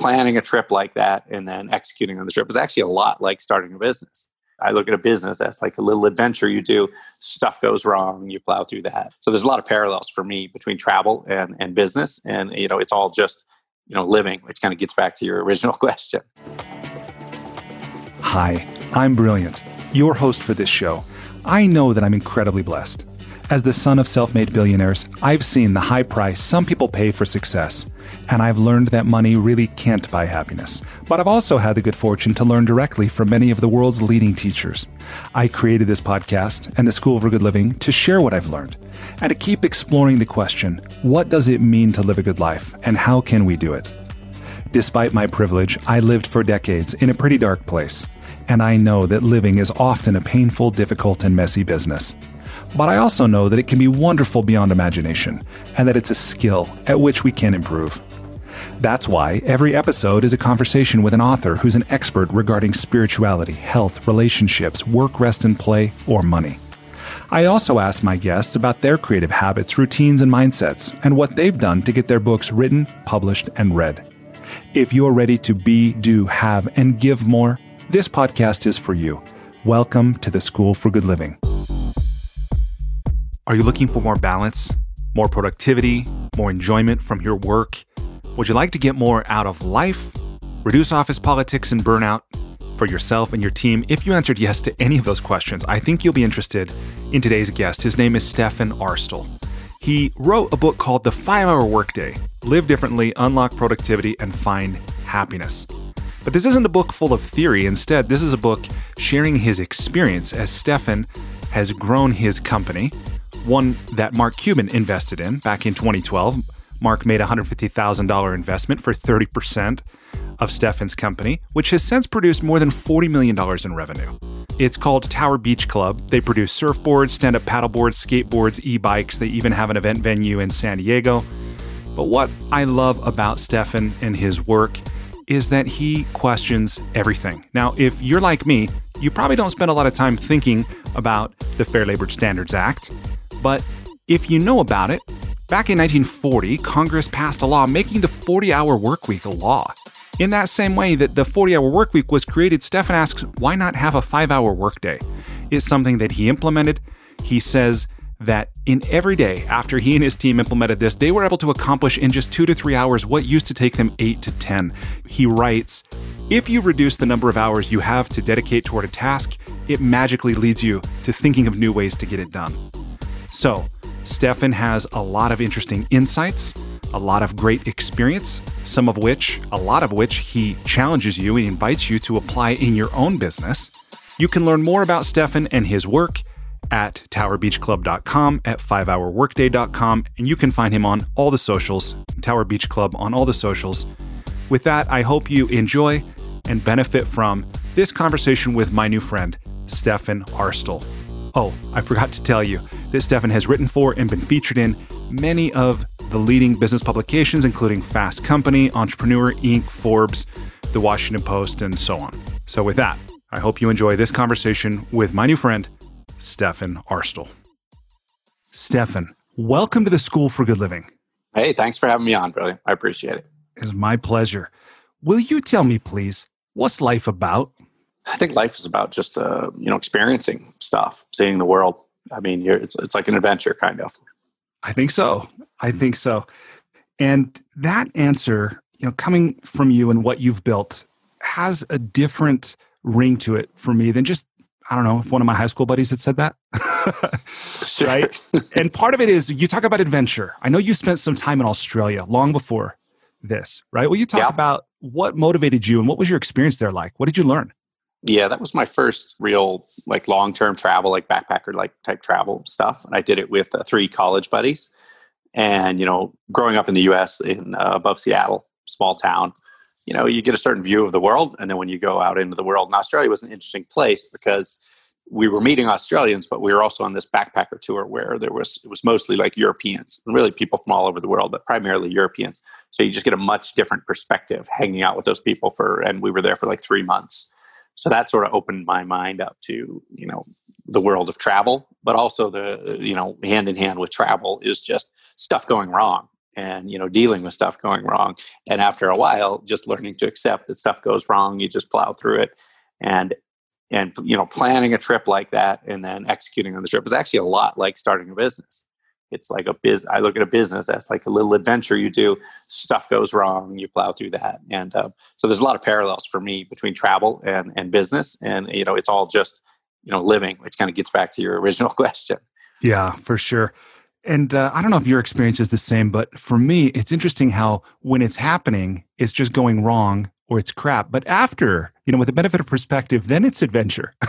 planning a trip like that and then executing on the trip is actually a lot like starting a business. I look at a business as like a little adventure you do. Stuff goes wrong, you plow through that. So there's a lot of parallels for me between travel and, and business. And, you know, it's all just, you know, living, which kind of gets back to your original question. Hi, I'm Brilliant, your host for this show. I know that I'm incredibly blessed. As the son of self made billionaires, I've seen the high price some people pay for success, and I've learned that money really can't buy happiness. But I've also had the good fortune to learn directly from many of the world's leading teachers. I created this podcast and the School for Good Living to share what I've learned and to keep exploring the question what does it mean to live a good life, and how can we do it? Despite my privilege, I lived for decades in a pretty dark place, and I know that living is often a painful, difficult, and messy business. But I also know that it can be wonderful beyond imagination, and that it's a skill at which we can improve. That's why every episode is a conversation with an author who's an expert regarding spirituality, health, relationships, work, rest, and play, or money. I also ask my guests about their creative habits, routines, and mindsets, and what they've done to get their books written, published, and read. If you're ready to be, do, have, and give more, this podcast is for you. Welcome to the School for Good Living. Are you looking for more balance, more productivity, more enjoyment from your work? Would you like to get more out of life? Reduce office politics and burnout for yourself and your team? If you answered yes to any of those questions, I think you'll be interested in today's guest. His name is Stephan Aarstol. He wrote a book called The Five Hour Workday Live Differently, Unlock Productivity, and Find Happiness. But this isn't a book full of theory. Instead, this is a book sharing his experience as Stephan has grown his company one that Mark Cuban invested in back in 2012. Mark made a $150,000 investment for 30% of Stephan's company, which has since produced more than $40 million in revenue. It's called Tower Beach Club. They produce surfboards, stand up paddleboards, skateboards, e bikes. They even have an event venue in San Diego. But what I love about Stephan and his work is that he questions everything. Now, if you're like me, you probably don't spend a lot of time thinking about the Fair Labor Standards Act. But if you know about it, back in 1940, Congress passed a law making the 40 hour workweek a law. In that same way that the 40 hour workweek was created, Stephan asks, why not have a five hour workday? It's something that he implemented. He says that in every day after he and his team implemented this, they were able to accomplish in just two to three hours what used to take them eight to 10. He writes, if you reduce the number of hours you have to dedicate toward a task, it magically leads you to thinking of new ways to get it done. So, Stephan has a lot of interesting insights, a lot of great experience, some of which, a lot of which, he challenges you and invites you to apply in your own business. You can learn more about Stephan and his work at towerbeachclub.com, at 5hourworkday.com, and you can find him on all the socials, Tower Beach Club on all the socials. With that, I hope you enjoy and benefit from this conversation with my new friend, Stephan Aarstol. Oh, I forgot to tell you that Stephan has written for and been featured in many of the leading business publications, including Fast Company, Entrepreneur Inc., Forbes, The Washington Post, and so on. So, with that, I hope you enjoy this conversation with my new friend, Stephan Aarstol. Stephan, welcome to the School for Good Living. Hey, thanks for having me on, brother. I appreciate it. It's my pleasure. Will you tell me, please, what's life about? I think life is about just uh, you know experiencing stuff, seeing the world. I mean, it's it's like an adventure, kind of. I think so. I think so. And that answer, you know, coming from you and what you've built, has a different ring to it for me than just I don't know if one of my high school buddies had said that. Right. and part of it is you talk about adventure. I know you spent some time in Australia long before this, right? Will you talk yeah. about what motivated you and what was your experience there like? What did you learn? Yeah that was my first real like long-term travel like backpacker like type travel stuff and i did it with uh, three college buddies. And you know growing up in the us in uh, above seattle small town you know you get a certain view of the world and then when you go out into the world and australia was an interesting place because we were meeting australians but we were also on this backpacker tour where there was it was mostly like europeans and really people from all over the world but primarily europeans. So you just get a much different perspective hanging out with those people for and we were there for like three months so that sort of opened my mind up to you know the world of travel but also the you know hand in hand with travel is just stuff going wrong and you know dealing with stuff going wrong. And after a while just learning to accept that stuff goes wrong you just plow through it and and you know planning a trip like that and then executing on the trip is actually a lot like starting a business it's like a biz i look at a business as like a little adventure. You do stuff goes wrong you plow through that. And uh, so there's a lot of parallels for me between travel and and business. And you know it's all just you know living which kind of gets back to your original question. Yeah for sure. And uh, I don't know if your experience is the same, but for me, it's interesting how when it's happening, it's just going wrong or it's crap. But after, you know, with the benefit of perspective, then it's adventure.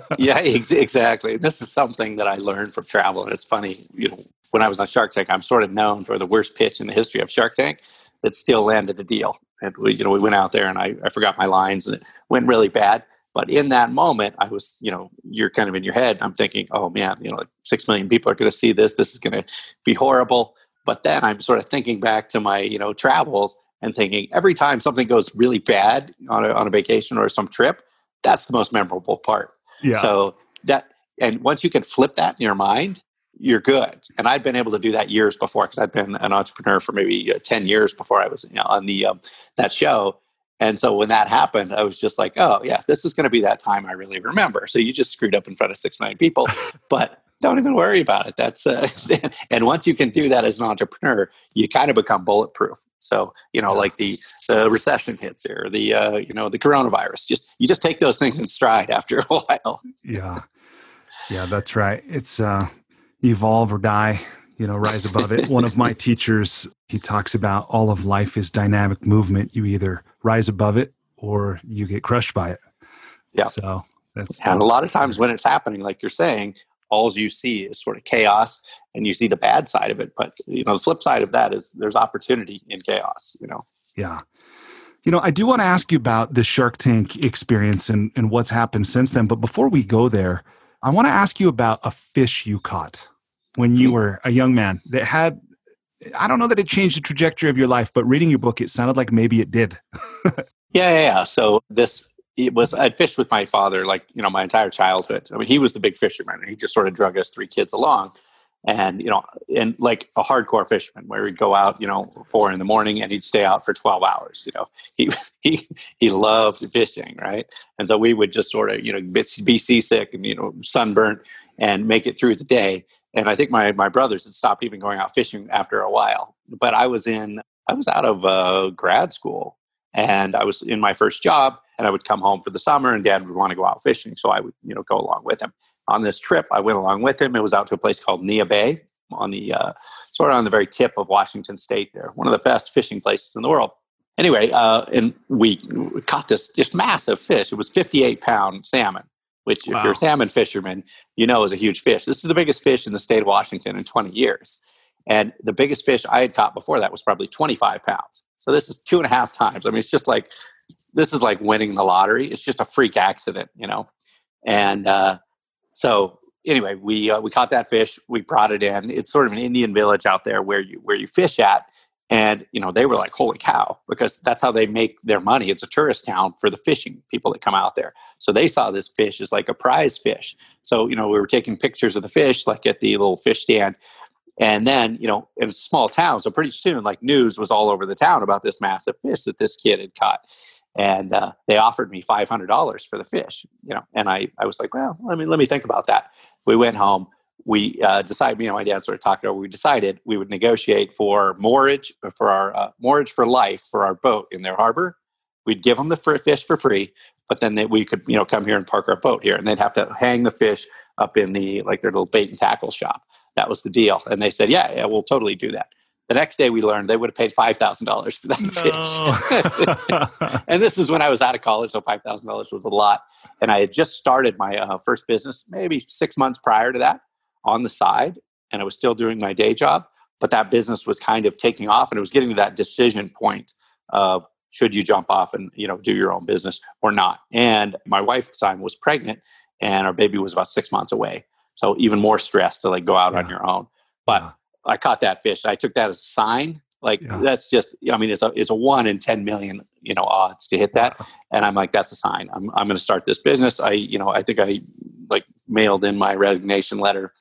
yeah, ex- exactly. This is something that I learned from travel, and it's funny. You know, when I was on Shark Tank, I'm sort of known for the worst pitch in the history of Shark Tank that still landed the deal. And we, you know, we went out there, and I, I forgot my lines, and it went really bad. But in that moment, I was, you know, you're kind of in your head. I'm thinking, oh man, you know, like six million people are going to see this. This is going to be horrible. But then I'm sort of thinking back to my, you know, travels and thinking every time something goes really bad on a, on a vacation or some trip, that's the most memorable part. Yeah. So that, and once you can flip that in your mind, you're good. And I've been able to do that years before because I've been an entrepreneur for maybe uh, 10 years before I was you know, on the, um, that show. And so when that happened, I was just like, oh, yeah, this is going to be that time I really remember. So you just screwed up in front of six million people. but don't even worry about it. That's uh, and once you can do that as an entrepreneur, you kind of become bulletproof. So you know, like the the recession hits here, the uh, you know the coronavirus. Just you just take those things in stride after a while. Yeah, yeah, that's right. It's uh, evolve or die. You know, rise above it. One of my teachers, he talks about all of life is dynamic movement. You either rise above it or you get crushed by it. Yeah. So that's and a lot of times when it's happening, like you're saying, all you see is sort of chaos and you see the bad side of it but you know the flip side of that is there's opportunity in chaos you know? Yeah. You know i do want to ask you about the shark tank experience and, and what's happened since then but before we go there i want to ask you about a fish you caught when you were a young man that had i don't know that it changed the trajectory of your life but reading your book it sounded like maybe it did. Yeah, yeah yeah. So this it was I'd fished with my father like you know my entire childhood. I mean, he was the big fisherman, and he just sort of drug us three kids along, and you know, and like a hardcore fisherman, where he'd go out, you know, four in the morning, and he'd stay out for twelve hours. You know, he he he loved fishing, right? And so we would just sort of you know be seasick and you know sunburnt and make it through the day. And I think my my brothers had stopped even going out fishing after a while. But I was in I was out of uh, grad school and I was in my first job and I would come home for the summer and dad would want to go out fishing. So I would, you know, go along with him. On this trip, I went along with him. It was out to a place called Neah Bay on the uh, sort of on the very tip of Washington State there, one of the best fishing places in the world. Anyway, uh, and we caught this just massive fish. It was 58 pound salmon, which wow. if you're a salmon fisherman, you know is a huge fish. This is the biggest fish in the state of Washington in 20 years. And the biggest fish I had caught before that was probably 25 pounds. So this is two and a half times. I mean, it's just like this is like winning the lottery. It's just a freak accident, you know. And uh, so anyway, we uh, we caught that fish. We brought it in. It's sort of an Indian village out there where you where you fish at. And you know they were like, "Holy cow!" Because that's how they make their money. It's a tourist town for the fishing people that come out there. So they saw this fish as like a prize fish. So you know we were taking pictures of the fish, like at the little fish stand, and then, you know, it was a small town. So pretty soon, like news was all over the town about this massive fish that this kid had caught. And uh, they offered me $500 for the fish, you know, and I, I was like, well, let me, let me think about that. We went home. We uh, decided, me and my dad sort of talked over, we decided we would negotiate for moorage for our uh, for life for our boat in their harbor. We'd give them the fish for free, but then they, we could, you know, come here and park our boat here and they'd have to hang the fish up in the, like their little bait and tackle shop that was the deal. And they said, yeah, yeah, we'll totally do that. The next day we learned they would have paid $5,000 for that no. fish. and this is when I was out of college, so $5,000 was a lot. And I had just started my uh, first business maybe six months prior to that on the side. And I was still doing my day job, but that business was kind of taking off and it was getting to that decision point of should you jump off and you know do your own business or not. And my wife at the time was pregnant and our baby was about six months away. So even more stress to like go out yeah. on your own. But yeah. I caught that fish. I took that as a sign. Like yeah. that's just, I mean, it's a it's a one in ten million, you know, odds to hit that. And I'm like, that's a sign. I'm I'm going to start this business. I, you know, I think I like mailed in my resignation letter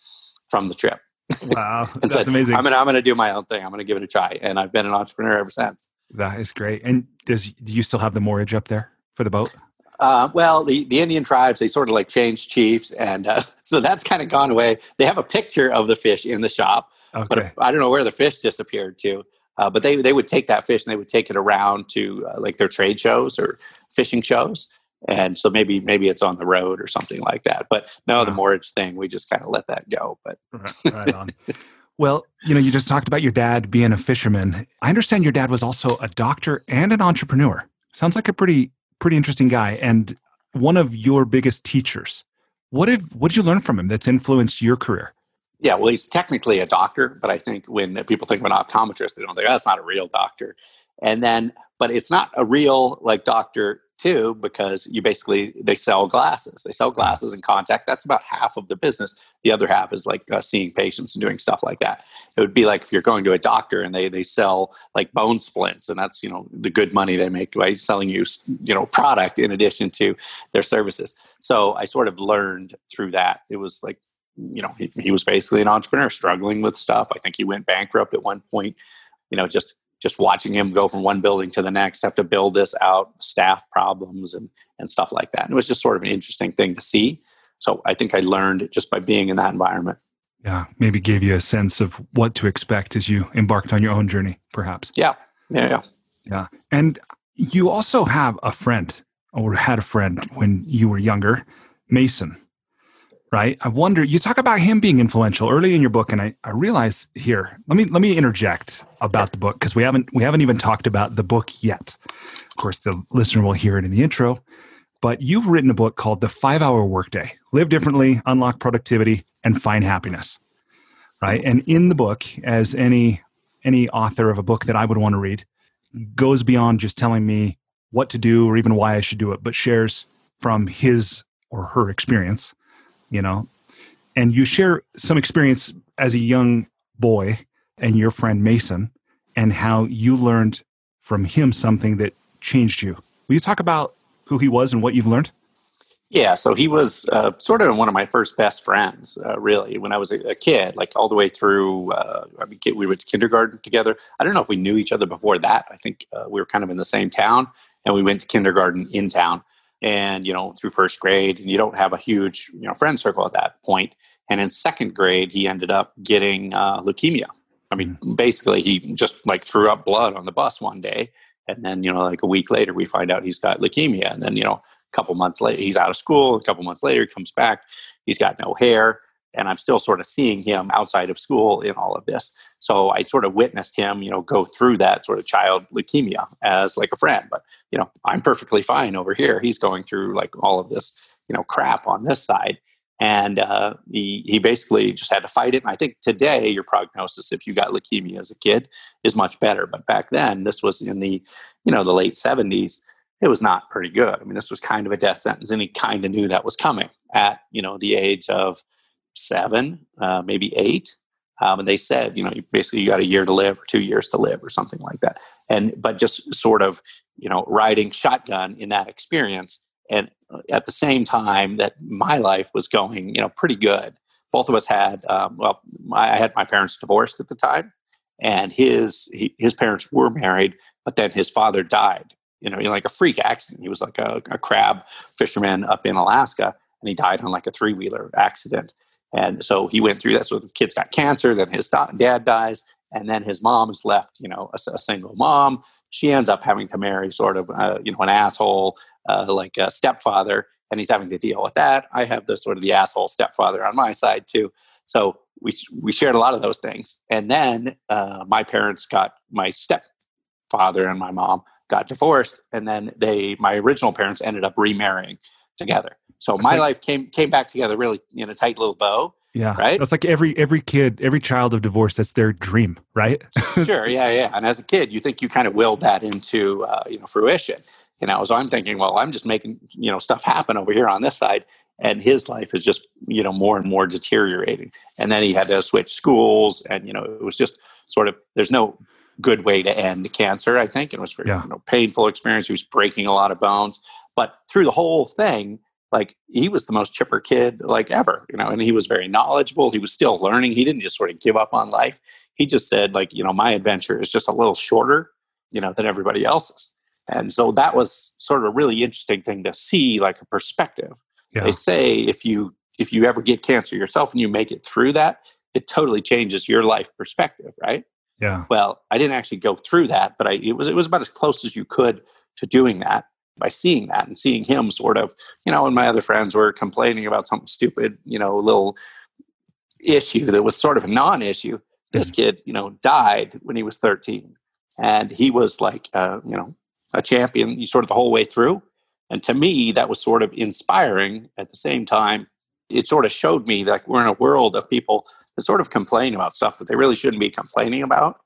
from the trip. Wow, that's said, amazing. I'm gonna I'm gonna do my own thing. I'm gonna give it a try, and I've been an entrepreneur ever since. That is great. And does do you still have the mortgage up there for the boat? Uh, well, the, the Indian tribes, they sort of like changed chiefs. And uh, so that's kind of gone away. They have a picture of the fish in the shop, Okay. but I don't know where the fish disappeared to. Uh, but they, they would take that fish and they would take it around to uh, like their trade shows or fishing shows. And so maybe maybe it's on the road or something like that. But no, the mortgage thing, we just kind of let that go. But Right, right on. Well, you know, you just talked about your dad being a fisherman. I understand your dad was also a doctor and an entrepreneur. Sounds like a pretty pretty interesting guy and one of your biggest teachers. What did what did you learn from him that's influenced your career? Yeah, well, he's technically a doctor, but I think when people think of an optometrist, they don't think "Oh, that's not a real doctor. And then, but it's not a real like doctor too, because you basically they sell glasses. They sell glasses and contact. That's about half of the business. The other half is like uh, seeing patients and doing stuff like that. It would be like if you're going to a doctor and they they sell like bone splints, and that's you know the good money they make by selling you you know product in addition to their services. So I sort of learned through that. It was like you know, he, he was basically an entrepreneur struggling with stuff. I think he went bankrupt at one point. You know, just just watching him go from one building to the next, have to build this out, staff problems and and stuff like that. And it was just sort of an interesting thing to see. So I think I learned just by being in that environment. Yeah, maybe gave you a sense of what to expect as you embarked on your own journey, perhaps. Yeah, yeah, yeah. Yeah. And you also have a friend or had a friend when you were younger, Mason, right? I wonder, you talk about him being influential early in your book. And I, I realize here, let me, let me interject about the book because we haven't, we haven't even talked about the book yet. Of course, the listener will hear it in the intro, but you've written a book called The Five Hour Workday Live Differently, Unlock Productivity, and Find Happiness. Right. And in the book, as any, any author of a book that I would want to read, goes beyond just telling me what to do or even why I should do it, but shares from his or her experience, you know. And you share some experience as a young boy and your friend Mason and how you learned from him something that changed you. Will you talk about who he was and what you've learned? Yeah, so he was uh, sort of one of my first best friends, uh, really, when I was a, a kid, like all the way through. Uh, I mean, we went to kindergarten together. I don't know if we knew each other before that. I think uh, we were kind of in the same town, and we went to kindergarten in town, and you know, through first grade, and you don't have a huge you know friend circle at that point. And in second grade, he ended up getting uh, leukemia. I mean, basically, he just like threw up blood on the bus one day, and then you know, like a week later, we find out he's got leukemia, and then you know a couple months later he's out of school. A couple months later he comes back. He's got no hair and i'm still sort of seeing him outside of school in all of this. So i sort of witnessed him you know go through that sort of child leukemia as like a friend but you know i'm perfectly fine over here. He's going through like all of this you know crap on this side. And uh, he, he basically just had to fight it. And i think today your prognosis if you got leukemia as a kid is much better. But back then this was in the you know the late 70s it was not pretty good. I mean, this was kind of a death sentence, and he kind of knew that was coming at you know the age of seven, uh, maybe eight. Um, and they said, you know, basically you got a year to live or two years to live or something like that. And but just sort of, you know, riding shotgun in that experience, and at the same time that my life was going, you know, pretty good. Both of us had, um, well, I had my parents divorced at the time, and his he, his parents were married, but then his father died you know, in like a freak accident. He was like a, a crab fisherman up in Alaska, and he died on like a three wheeler accident. And so he went through that. So the kid's got cancer. Then his dad dies, and then his mom is left. You know, a, a single mom. She ends up having to marry sort of, uh, you know, an asshole uh, like a stepfather, and he's having to deal with that. I have the sort of the asshole stepfather on my side too. So we we shared a lot of those things. And then uh, my parents got my stepfather and my mom got divorced and then they my original parents ended up remarrying together so my like, life came came back together really in a tight little bow yeah right that's like every every kid every child of divorce that's their dream right sure yeah yeah and as a kid you think you kind of willed that into uh, you know fruition you know so i'm thinking well i'm just making you know stuff happen over here on this side and his life is just you know more and more deteriorating and then he had to switch schools and you know it was just sort of there's no good way to end cancer. I think it was very Yeah. you know, painful experience. He was breaking a lot of bones, but through the whole thing, like he was the most chipper kid like ever, you know, and he was very knowledgeable. He was still learning. He didn't just sort of give up on life. He just said, like, you know, my adventure is just a little shorter, you know, than everybody else's. And so that was sort of a really interesting thing to see, like a perspective. Yeah. They say if you if you ever get cancer yourself and you make it through that, it totally changes your life perspective, right? Yeah. Well, I didn't actually go through that, but I, it was it was about as close as you could to doing that by seeing that and seeing him sort of, you know, and my other friends were complaining about something stupid, you know, little issue that was sort of a non-issue. This mm-hmm. kid, you know, died when he was 13, and he was like, uh, you know, a champion you sort of the whole way through. And to me, that was sort of inspiring. At the same time, it sort of showed me that we're in a world of people that sort of complain about stuff that they really shouldn't be complaining about.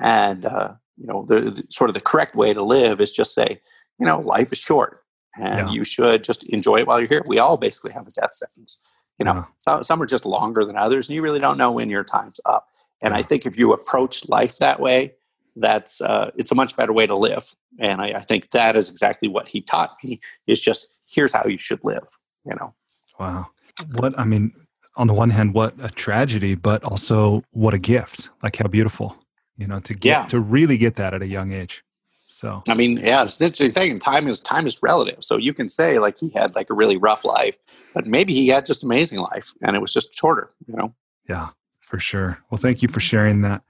And uh, you know, the, the, sort of the correct way to live is just say, you know, life is short, and yeah. you should just enjoy it while you're here. We all basically have a death sentence. You know, yeah. some, some are just longer than others, and you really don't know when your time's up. And yeah. I think if you approach life that way, that's uh, it's a much better way to live. And I, I think that is exactly what he taught me. Is just here's how you should live. You know. Wow. What I mean, on the one hand, what a tragedy, but also what a gift. Like how beautiful, you know, to get yeah. to really get that at a young age. So I mean, yeah, it's an interesting thing. Time is time is relative. So you can say like he had like a really rough life, but maybe he had just amazing life and it was just shorter, you know? Yeah, for sure. Well, thank you for sharing that.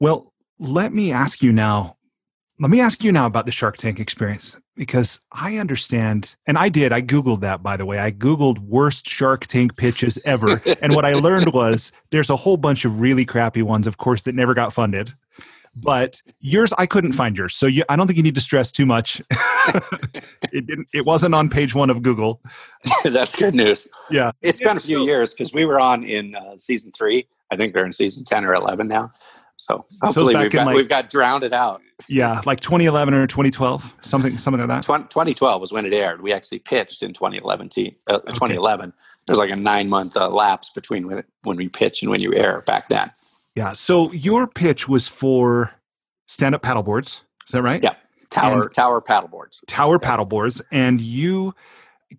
Well, let me ask you now. Let me ask you now about the Shark Tank experience because I understand, and I did. I Googled that, by the way. I Googled worst Shark Tank pitches ever. and what I learned was there's a whole bunch of really crappy ones, of course, that never got funded. But yours, I couldn't find yours. So you, I don't think you need to stress too much. it didn't. It wasn't on page one of Google. That's good news. Yeah, it's yeah, been a few so, years because we were on in uh, season three. I think they're in season ten or eleven now. So hopefully so we've, got, like, we've got drowned it out. Yeah, like 2011 or 2012, something something like that. 2012 was when it aired. We actually pitched in 2011. Uh, okay. 2011. There's like a nine month uh, lapse between when, it, when we pitch and when you air back then. Yeah. So your pitch was for stand up paddleboards. Is that right? Yeah. Tower and tower paddleboards. Tower yes. paddleboards, and you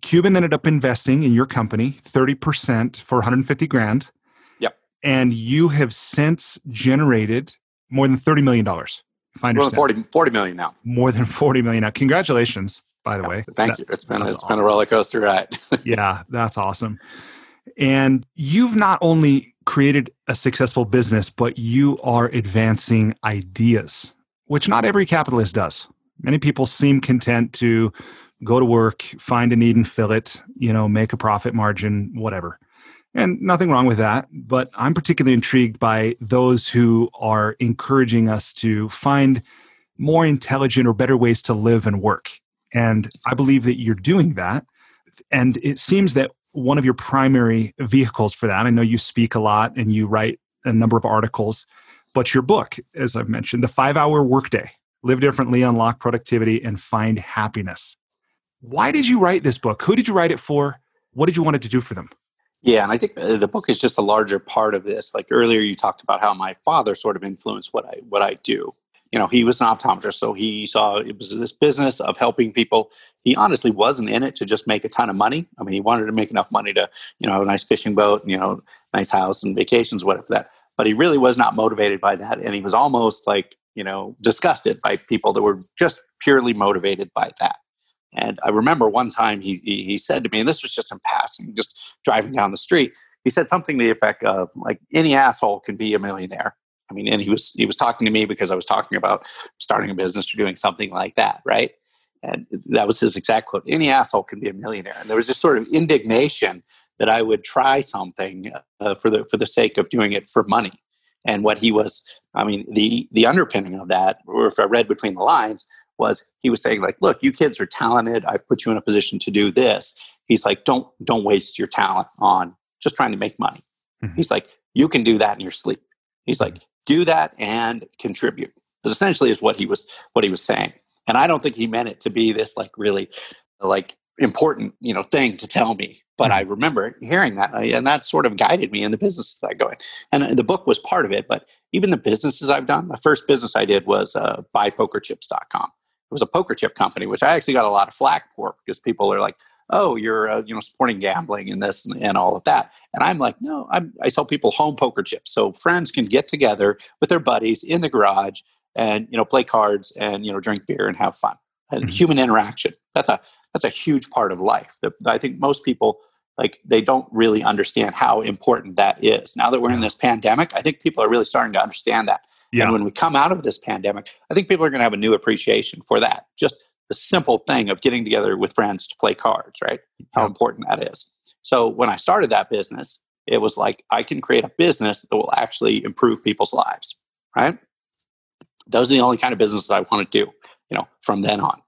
Cuban ended up investing in your company 30% for 150 grand Yep. and you have since generated more than $30 million. If I understand. More than 40, 40 million now. More than 40 million now. Congratulations, by the yeah, way. Thank that, you. It's been, it's awesome. been a roller coaster ride. yeah, that's awesome. And you've not only created a successful business, but you are advancing ideas, which not every capitalist does. Many people seem content to go to work, find a need and fill it, you know, make a profit margin, whatever. And nothing wrong with that. But I'm particularly intrigued by those who are encouraging us to find more intelligent or better ways to live and work. And I believe that you're doing that. And it seems that one of your primary vehicles for that, I know you speak a lot and you write a number of articles, but your book, as I've mentioned, The Five Hour Workday Live Differently, Unlock Productivity, and Find Happiness. Why did you write this book? Who did you write it for? What did you want it to do for them? Yeah, and I think uh, the book is just a larger part of this. Like earlier, you talked about how my father sort of influenced what I what I do. You know, he was an optometrist, so he saw it was this business of helping people. He honestly wasn't in it to just make a ton of money. I mean, he wanted to make enough money to, you know, have a nice fishing boat, and, you know, nice house and vacations, whatever that. But he really was not motivated by that, and he was almost like, you know, disgusted by people that were just purely motivated by that. And I remember one time he, he, he said to me, and this was just in passing, just driving down the street. He said something to the effect of like any asshole can be a millionaire. I mean, and he was he was talking to me because I was talking about starting a business or doing something like that, right? And that was his exact quote: "Any asshole can be a millionaire." And there was this sort of indignation that I would try something uh, for the for the sake of doing it for money. And what he was, I mean, the the underpinning of that, or if I read between the lines, was he was saying like look you kids are talented I've put you in a position to do this he's like don't don't waste your talent on just trying to make money mm-hmm. he's like you can do that in your sleep he's like do that and contribute This essentially is what he was what he was saying. And i don't think he meant it to be this like really like important you know thing to tell me. But mm-hmm. i remember hearing that and that sort of guided me in the business that i go in. And the book was part of it but even the businesses i've done the first business i did was uh, buypokerchips.com It was a poker chip company, which I actually got a lot of flack for because people are like, oh, you're uh, you know supporting gambling and this and, and, all of that. And I'm like, no, I'm, I sell people home poker chips, so friends can get together with their buddies in the garage and you know play cards and you know drink beer and have fun and mm-hmm. human interaction. That's a that's a huge part of life. That I think most people like they don't really understand how important that is. Now that we're in this pandemic, I think people are really starting to understand that. Yeah. And when we come out of this pandemic, I think people are going to have a new appreciation for that. Just the simple thing of getting together with friends to play cards, right? How important that is. So when I started that business, it was like I can create a business that will actually improve people's lives, right? Those are the only kind of businesses I want to do, you know, from then on.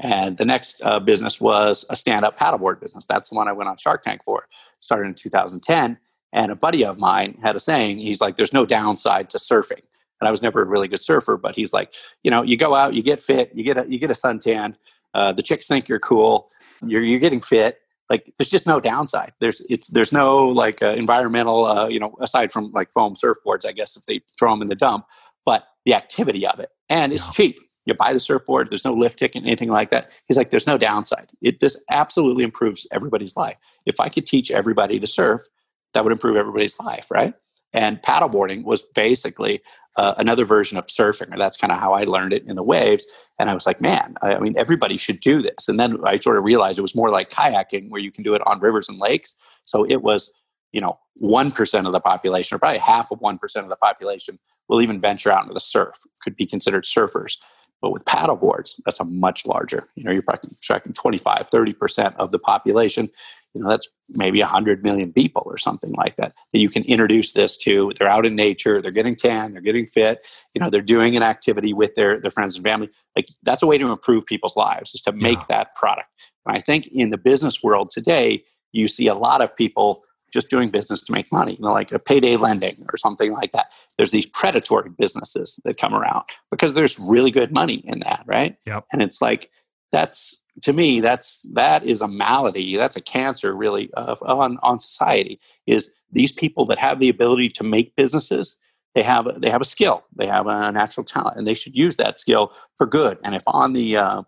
And the next uh, business was a stand-up paddleboard business. That's the one I went on Shark Tank for. Started in 2010, and a buddy of mine had a saying. He's like, "There's no downside to surfing." And I was never a really good surfer, but he's like, you know, you go out, you get fit, you get a you get a suntan. Uh, the chicks think you're cool. You're you're getting fit. Like there's just no downside. There's it's there's no like uh, environmental. Uh, you know, aside from like foam surfboards, I guess if they throw them in the dump, but the activity of it, and it's yeah. cheap you buy the surfboard there's no lift ticket anything like that he's like there's no downside it this absolutely improves everybody's life if i could teach everybody to surf that would improve everybody's life right and paddleboarding was basically uh, another version of surfing or that's kind of how i learned it in the waves and i was like man I, I mean everybody should do this and then i sort of realized it was more like kayaking where you can do it on rivers and lakes so it was you know 1% of the population or probably half of 1% of the population will even venture out into the surf could be considered surfers but with paddle boards, that's a much larger. You know, you're probably tracking 25, 30% of the population. You know, that's maybe 100 million people or something like that that you can introduce this to. They're out in nature, they're getting tan, they're getting fit, you know, they're doing an activity with their, their friends and family. Like that's a way to improve people's lives is to make yeah. that product. And I think in the business world today, you see a lot of people just doing business to make money, you know, like a payday lending or something like that. There's these predatory businesses that come around because there's really good money in that, right? Yep. And it's like that's to me that's that is a malady. That's a cancer really of, on on society. Is these people that have the ability to make businesses they have they have a skill they have a natural talent and they should use that skill for good and if on the uh,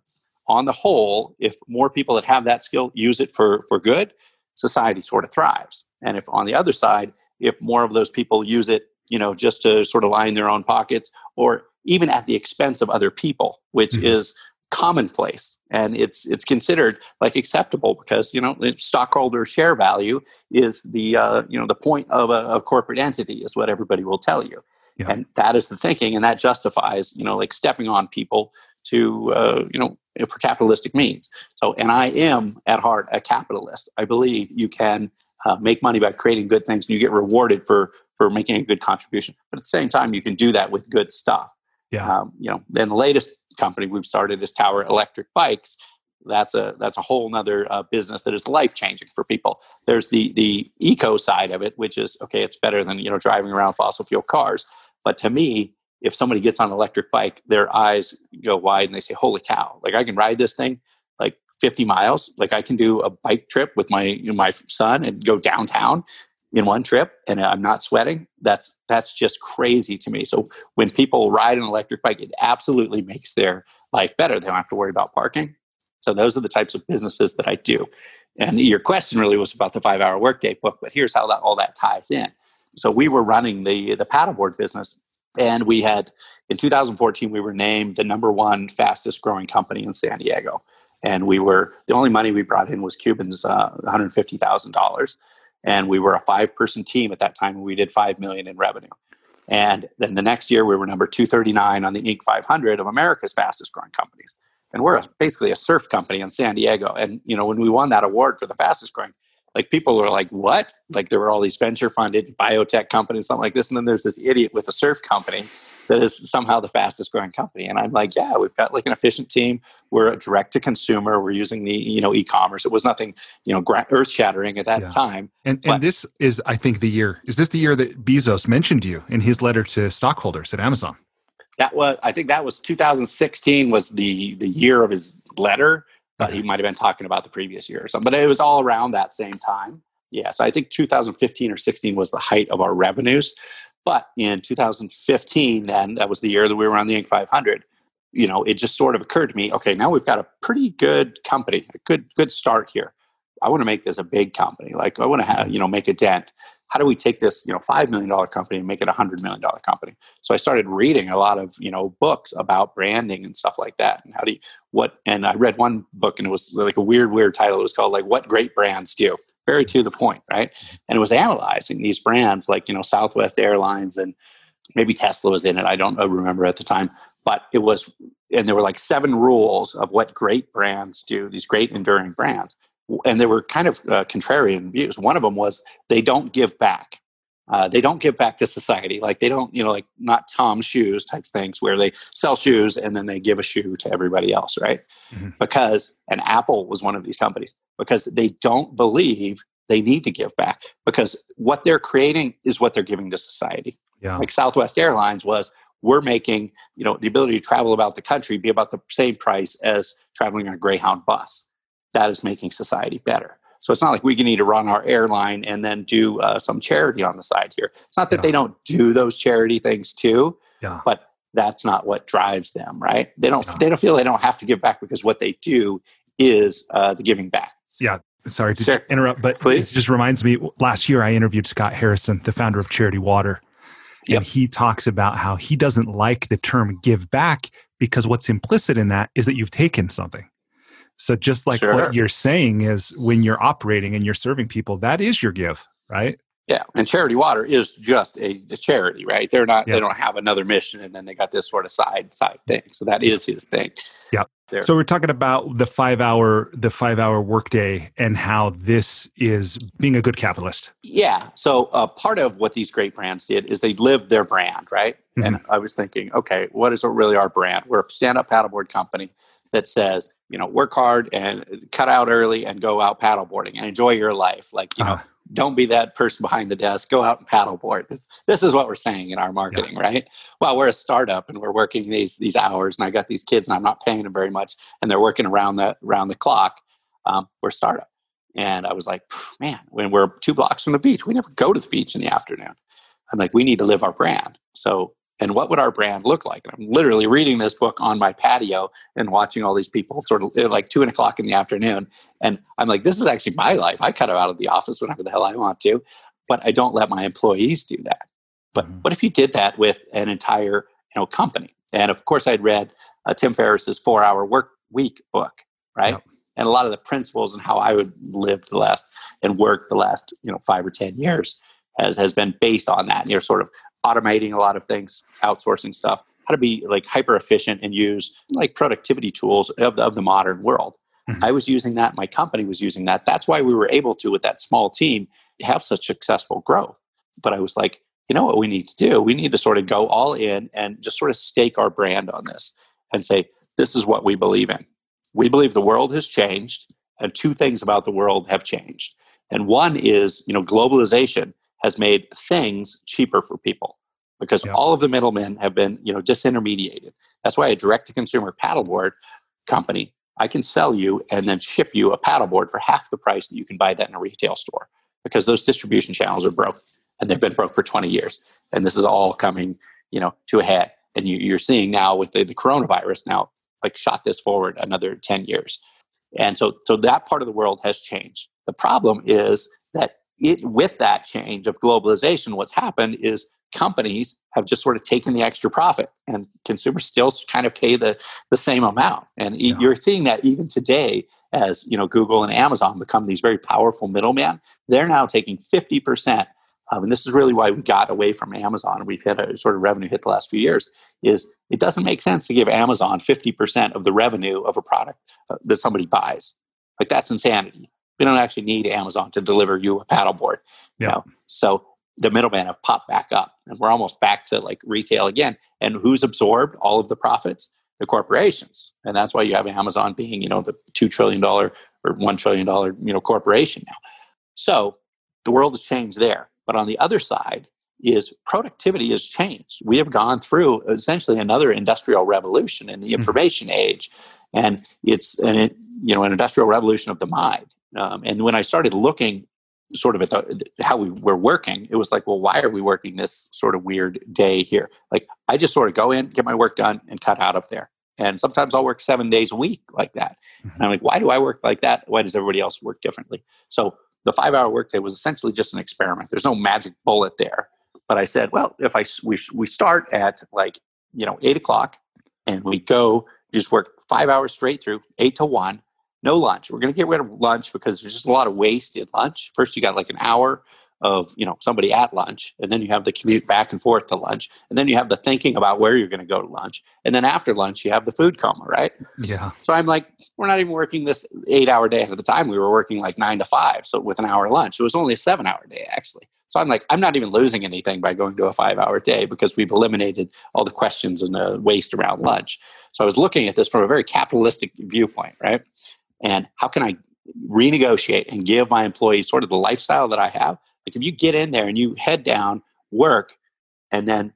on the whole if more people that have that skill use it for for good society sort of thrives. And if on the other side, if more of those people use it, you know, just to sort of line their own pockets or even at the expense of other people, which mm-hmm. is commonplace and it's it's considered like acceptable because you know stockholder share value is the uh, you know the point of a, a corporate entity is what everybody will tell you yeah. and that is the thinking and that justifies you know like stepping on people to uh, you know for capitalistic means. So, and I am at heart a capitalist. I believe you can uh, make money by creating good things, and you get rewarded for for making a good contribution. But at the same time, you can do that with good stuff. Yeah. Um, you know, then the latest company we've started is Tower Electric Bikes. That's a that's a whole other uh, business that is life changing for people. There's the the eco side of it, which is okay. It's better than you know driving around fossil fuel cars. But to me, if somebody gets on an electric bike, their eyes go wide and they say, "Holy cow! Like I can ride this thing like 50 miles. Like I can do a bike trip with my you know, my son and go downtown in one trip, and I'm not sweating. That's that's just crazy to me. So when people ride an electric bike, it absolutely makes their life better. They don't have to worry about parking. So those are the types of businesses that I do. And your question really was about the five hour workday book, but here's how that all that ties in. So we were running the the paddleboard business and we had, in 2014, we were named the number one fastest growing company in San Diego. And we were, the only money we brought in was Cuban's uh, $150,000. And we were a five person team at that time. We did 5 million in revenue. And then the next year, we were number 239 on the Inc. 500 of America's fastest growing companies. And we're basically a surf company in San Diego. And, you know, when we won that award for the fastest growing, like people were like, what? Like there were all these venture funded biotech companies, something like this. And then there's this idiot with a surf company that is somehow the fastest growing company. And I'm like, yeah, we've got like an efficient team. We're a direct to consumer. We're using the, you know, e-commerce. It was nothing, you know, earth shattering at that yeah. time. And, but, and this is, I think the year, is this the year that Bezos mentioned you in his letter to stockholders at Amazon? That was, I think that was 2016 was the, the year of his letter but he mm-hmm. might have been talking about the previous year or something. But it was all around that same time. Yeah, so I think 2015 or 16 was the height of our revenues. But in 2015, and that was the year that we were on the Inc. 500, you know, it just sort of occurred to me, okay, now we've got a pretty good company, a good good start here. I want to make this a big company. Like I want to have, you know, make a dent. How do we take this, you know, $5 million company and make it a $100 million company? So I started reading a lot of, you know, books about branding and stuff like that. And how do you, what, and I read one book and it was like a weird, weird title. It was called like, What Great Brands Do. Very to the point, right? And it was analyzing these brands like, you know, Southwest Airlines and maybe Tesla was in it. I don't remember at the time, but it was, and there were like seven rules of what great brands do, these great enduring brands and they were kind of uh, contrarian views. One of them was they don't give back. Uh, they don't give back to society. Like they don't, you know, like not Tom shoes type things where they sell shoes and then they give a shoe to everybody else, right? Mm-hmm. Because, and Apple was one of these companies, because they don't believe they need to give back because what they're creating is what they're giving to society. Yeah. Like Southwest Airlines was, we're making, you know, the ability to travel about the country be about the same price as traveling on a Greyhound bus that is making society better. So it's not like we can need to run our airline and then do uh, some charity on the side here. It's not that yeah. they don't do those charity things too, yeah. but that's not what drives them, right? They don't yeah. they don't feel they don't have to give back because what they do is uh, the giving back. Yeah. Sorry to sure. interrupt, but Please. it just reminds me. Last year, I interviewed Scott Harrison, the founder of Charity Water, yep. and he talks about how he doesn't like the term "give back" because what's implicit in that is that you've taken something. So just like sure. what you're saying is when you're operating and you're serving people, that is your give, right? Yeah, and Charity Water is just a, a charity, right? They're not. They don't have another mission, and then they got this sort of side side thing. So that is his thing. Yeah. There. So we're talking about the five hour the five hour workday and how this is being a good capitalist. Yeah. So uh, part of what these great brands did is they lived their brand, right? Mm-hmm. And I was thinking, okay, what is really our brand? We're a stand up paddleboard company that says, you know, work hard and cut out early and go out paddleboarding and enjoy your life. Like, you uh-huh. know, don't be that person behind the desk. Go out and paddleboard. This, this is what we're saying in our marketing, yeah. right? Well, we're a startup and we're working these these hours, and I got these kids, and I'm not paying them very much, and they're working around the around the clock. Um, we're a startup, and I was like, man, when we're two blocks from the beach, we never go to the beach in the afternoon. I'm like, we need to live our brand. So and what would our brand look like? And I'm literally reading this book on my patio and watching all these people sort of like two o'clock in the afternoon. And I'm like, this is actually my life. I cut out of the office whenever the hell I want to, but I don't let my employees do that. But mm-hmm. what if you did that with an entire you know company? And of course, I'd read uh, Tim Ferriss's Four Hour Work Week book, right? Yep. And a lot of the principles and how I would live the last and work the last you know five or ten years has has been based on that. And you're sort of automating a lot of things, outsourcing stuff, how to be like hyper efficient and use like productivity tools of the, of the modern world. Mm-hmm. I was using that. My company was using that. That's why we were able to, with that small team, have such successful growth. But I was like, you know what we need to do? We need to sort of go all in and just sort of stake our brand on this and say, this is what we believe in. We believe the world has changed, and two things about the world have changed. And one is, you know, globalization has made things cheaper for people because all of the middlemen have been you know disintermediated. That's why a direct to consumer paddleboard company i can sell you and then ship you a paddleboard for half the price that you can buy that in a retail store because those distribution channels are broke and they've been broke for 20 years. And this is all coming you know to a head. And you, are seeing now with the, the coronavirus now like shot this forward another 10 years. And so so that part of the world has changed. The problem is that it, with that change of globalization, what's happened is companies have just sort of taken the extra profit and consumers still kind of pay the, the same amount. And yeah. you're seeing that even today as you know Google and Amazon become these very powerful middlemen. They're now taking 50%. Um, and this is really why we got away from Amazon and we've had a sort of revenue hit the last few years is it doesn't make sense to give Amazon 50% of the revenue of a product uh, that somebody buys. Like that's insanity we don't actually need Amazon to deliver you a paddleboard. Yeah. You know? So the middleman have popped back up and we're almost back to like retail again. And who's absorbed all of the profits? The corporations. And that's why you have Amazon being, you know, the two trillion dollar or one trillion dollar, you know, corporation now. So the world has changed there. But on the other side is productivity has changed. We have gone through essentially another industrial revolution in the mm-hmm. information mm-hmm. age. And it's an, you know, an industrial revolution of the mind. Um, and when I started looking sort of at the, how we were working, it was like, well, why are we working this sort of weird day here? Like, I just sort of go in, get my work done, and cut out of there. And sometimes I'll work seven days a week like that. Mm-hmm. And I'm like, why do I work like that? Why does everybody else work differently? So the five hour workday was essentially just an experiment. There's no magic bullet there. But I said, well, if I we, we start at like you know eight o'clock and we go just work five hours straight through eight to one, no lunch. We're going to get rid of lunch because there's just a lot of waste in lunch. First, you got like an hour of you know somebody at lunch and then you have the commute back and forth to lunch and then you have the thinking about where you're going to go to lunch and then after lunch you have the food coma right? Yeah. So i'm like we're not even working this eight hour day at the time. We were working like nine to five so with an hour lunch. It was only a seven hour day actually. So i'm like i'm not even losing anything by going to a five hour day because we've eliminated all the questions and the waste around lunch. So i was looking at this from a very capitalistic viewpoint right and how can i renegotiate and give my employees sort of the lifestyle that i have like if you get in there and you head down, work, and then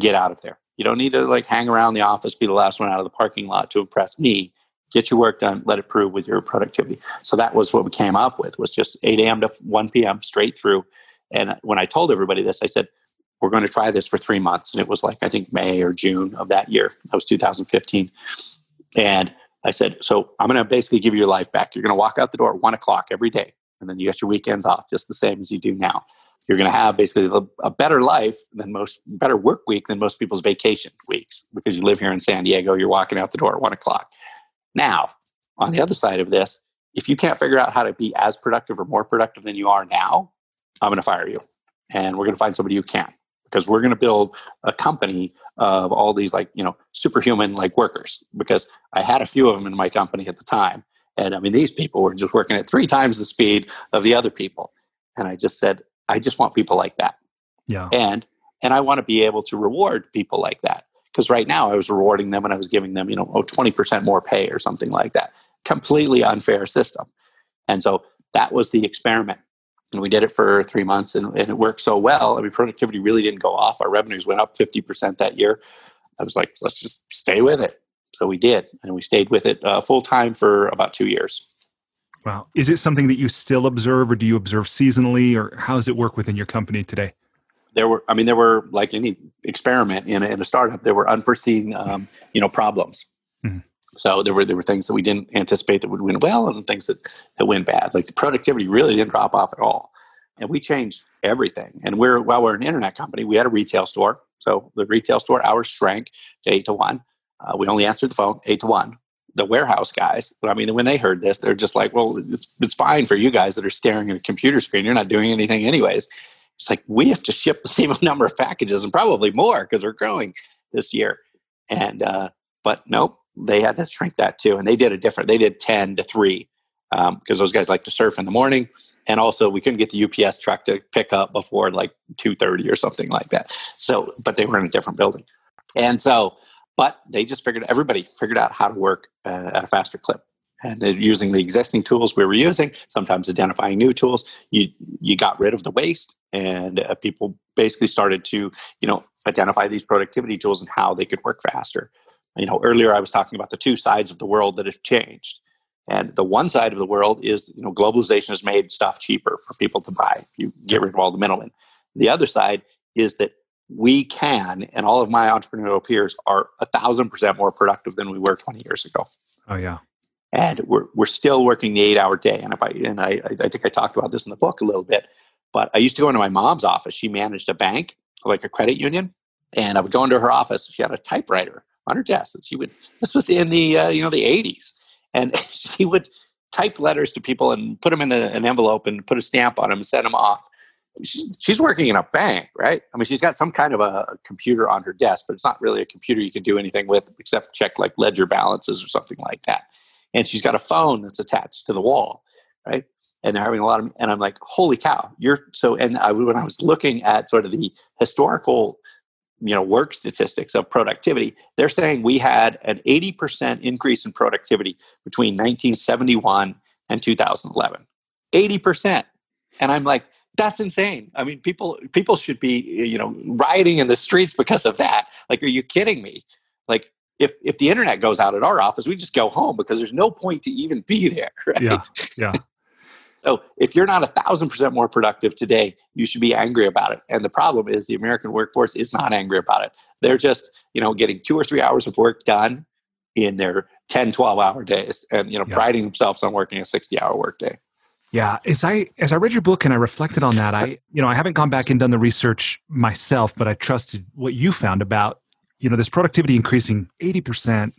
get out of there. You don't need to like hang around the office, be the last one out of the parking lot to impress me. Get your work done, let it prove with your productivity. So that was what we came up with was just 8 a.m. to 1 p.m. straight through. And when I told everybody this, I said, we're going to try this for three months. And it was like, I think May or June of that year. That was 2015. And I said, so I'm going to basically give you your life back. You're going to walk out the door at one o'clock every day and then you get your weekends off just the same as you do now. You're going to have basically a better life than most, better work week than most people's vacation weeks because you live here in San Diego. You're walking out the door at one o'clock. Now, on the other side of this, if you can't figure out how to be as productive or more productive than you are now, I'm going to fire you, and we're going to find somebody who can because we're going to build a company of all these like you know superhuman like workers because i had a few of them in my company at the time and I mean, these people were just working at three times the speed of the other people. And I just said, I just want people like that. Yeah. And and I want to be able to reward people like that. Because right now I was rewarding them and I was giving them, you know, oh, 20% more pay or something like that. Completely unfair system. And so that was the experiment. And we did it for three months and, and it worked so well. I mean, productivity really didn't go off. Our revenues went up 50% that year. I was like, let's just stay with it. So we did, and we stayed with it uh, full time for about two years. Wow. Is it something that you still observe, or do you observe seasonally, or how does it work within your company today? There were, I mean, there were like any experiment in a, in a startup, there were unforeseen, um, you know, problems. Mm-hmm. So there were there were things that we didn't anticipate that would win well, and things that that went bad. Like the productivity really didn't drop off at all, and we changed everything. And we're while we're an internet company, we had a retail store. So the retail store hours shrank to eight to one. Uh, we only answered the phone eight to one. The warehouse guys, I mean, when they heard this, they're just like, well, it's, it's fine for you guys that are staring at a computer screen. You're not doing anything anyways. It's like, we have to ship the same number of packages and probably more because we're growing this year. And, uh, but nope, they had to shrink that too. And they did a different, they did 10 to 3 because um, those guys like to surf in the morning. And also, we couldn't get the UPS truck to pick up before like 2.30 or something like that. So, but they were in a different building. And so but they just figured everybody figured out how to work uh, at a faster clip and using the existing tools we were using sometimes identifying new tools you you got rid of the waste and uh, people basically started to you know identify these productivity tools and how they could work faster you know earlier i was talking about the two sides of the world that have changed and the one side of the world is you know globalization has made stuff cheaper for people to buy you get rid of all the middlemen the other side is that we can, and all of my entrepreneurial peers are a thousand percent more productive than we were 20 years ago. Oh yeah. And we're, we're still working the eight hour day. And if I, and I, I think I talked about this in the book a little bit, but I used to go into my mom's office. She managed a bank, like a credit union. And I would go into her office. She had a typewriter on her desk that she would, this was in the, uh, you know, the 80s. And she would type letters to people and put them in a, an envelope and put a stamp on them and send them off she's working in a bank, right? I mean, she's got some kind of a computer on her desk, but it's not really a computer you can do anything with except check like ledger balances or something like that. And she's got a phone that's attached to the wall, right? And they're having a lot of, and I'm like, holy cow, you're so. And I, when I was looking at sort of the historical, you know, work statistics of productivity, they're saying we had an 80% increase in productivity between 1971 and 2011. 80%. And I'm like, that's insane. I mean, people people should be you know rioting in the streets because of that. Like, are you kidding me? Like, if if the internet goes out at our office, we just go home because there's no point to even be there. Right? Yeah. Yeah. So if you're not a thousand percent more productive today, you should be angry about it. And the problem is the American workforce is not angry about it. They're just you know getting two or three hours of work done in their 10, 12 hour days and, you know, yeah. priding themselves on working a 60 hour workday. Yeah, as I as I read your book and I reflected on that, I you know I haven't gone back and done the research myself, but I trusted what you found about you know this productivity increasing eighty percent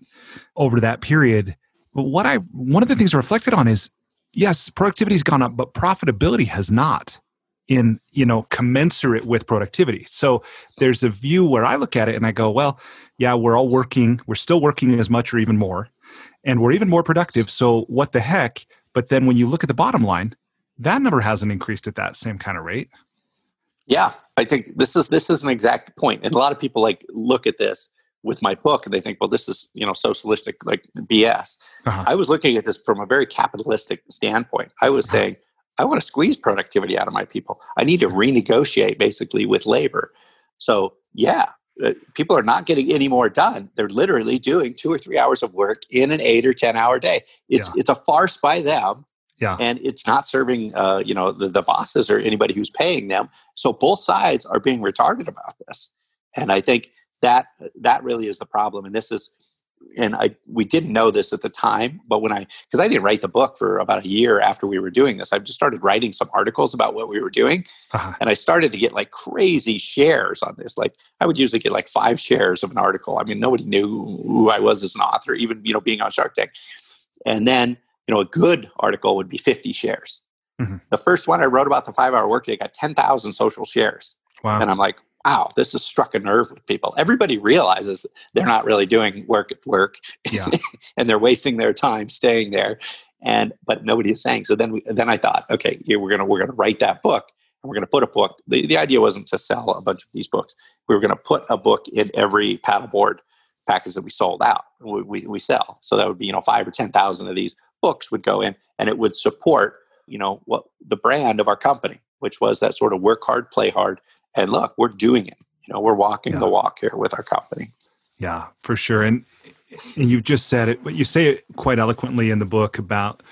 over that period. But what I one of the things I reflected on is yes, productivity has gone up, but profitability has not in you know commensurate with productivity. So there's a view where I look at it and I go, well, yeah, we're all working, we're still working as much or even more, and we're even more productive. So what the heck? But then when you look at the bottom line, that number hasn't increased at that same kind of rate. Yeah, I think this is this is an exact. And a lot of people like look at this with my book and they think, well, this is you know socialistic like BS. Uh-huh. I was looking at this from a very capitalistic standpoint. I was uh-huh. saying, I want to squeeze productivity out of my people. I need to renegotiate basically with labor. So yeah, uh, people are not getting any more done. They're literally doing two or three hours of work in an eight or ten hour day. It's yeah. it's a farce by them. Yeah. And it's not serving, uh, you know, the, the bosses or anybody who's paying them. So both sides are being retarded about this. And I think that that really is the problem. And this is and I we didn't know this at the time, but when I because I didn't write the book for about a year after we were doing this, I just started writing some articles about what we were doing, uh-huh. and I started to get like crazy shares on this. Like I would usually get like five shares of an article. I mean, nobody knew who I was as an author, even you know being on Shark Tank. And then you know a good article would be fifty shares. Mm-hmm. The first one I wrote about the five hour workday got ten thousand social shares, wow. and I'm like, wow, this has struck a nerve with people. Everybody realizes they're not really doing work at work yeah. and they're wasting their time staying there. And but nobody is saying. So then we, then I thought, okay, yeah, we're gonna we're gonna write that book and we're gonna put a book. The, the idea wasn't to sell a bunch of these books. We were gonna put a book in every paddleboard package that we sold out. We, we, we sell. So that would be, you know, five or ten thousand of these books would go in and it would support, you know, what the brand of our company, which was that sort of work hard, play hard and look, we're doing it. You know, we're walking yeah. the walk here with our company. Yeah, for sure. And and you've just said it, but you say it quite eloquently in the book about